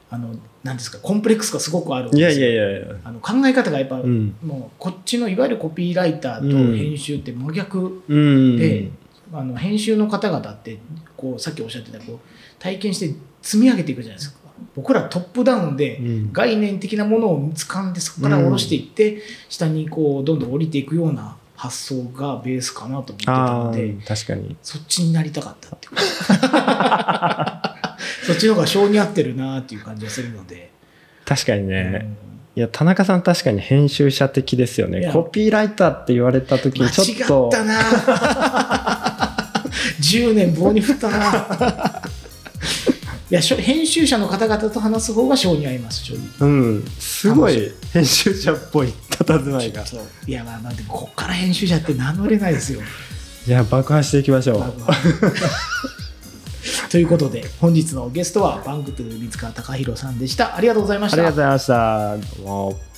あのなんですかコンプレックスがすごくあるんですよ。いやいやいやあの考え方がやっぱ、うん。もうこっちのいわゆるコピーライターと編集って真逆うん。で、あの編集の方々ってこうさっきおっしゃってたこう体験して積み上げていくじゃないですか。僕らトップダウンでうん。概念的なものを掴んでそこから下ろしていって、下にこうどんどん降りていくような発想がベースかなと思ってたので確かに。そっちになりたかったっていう そっちの方が性に合ってるなっていう感じがするので、確かにうね、ん。いや田中さん確かに編集者的ですよね。コピーライターって言われた時にちょっ間違とったな10 年棒に振ったないやしょ編集者の方々と話す方が性に合います正直。うん。すごい編集者っぽい佇まいが。いやまあまあでもこっから編集者って名乗れないですよ。いや爆破していきましょう。ということで本日のゲストはバンクトゥ水川貴弘さんでした。ありがとうございました。ありがとうございました。どうも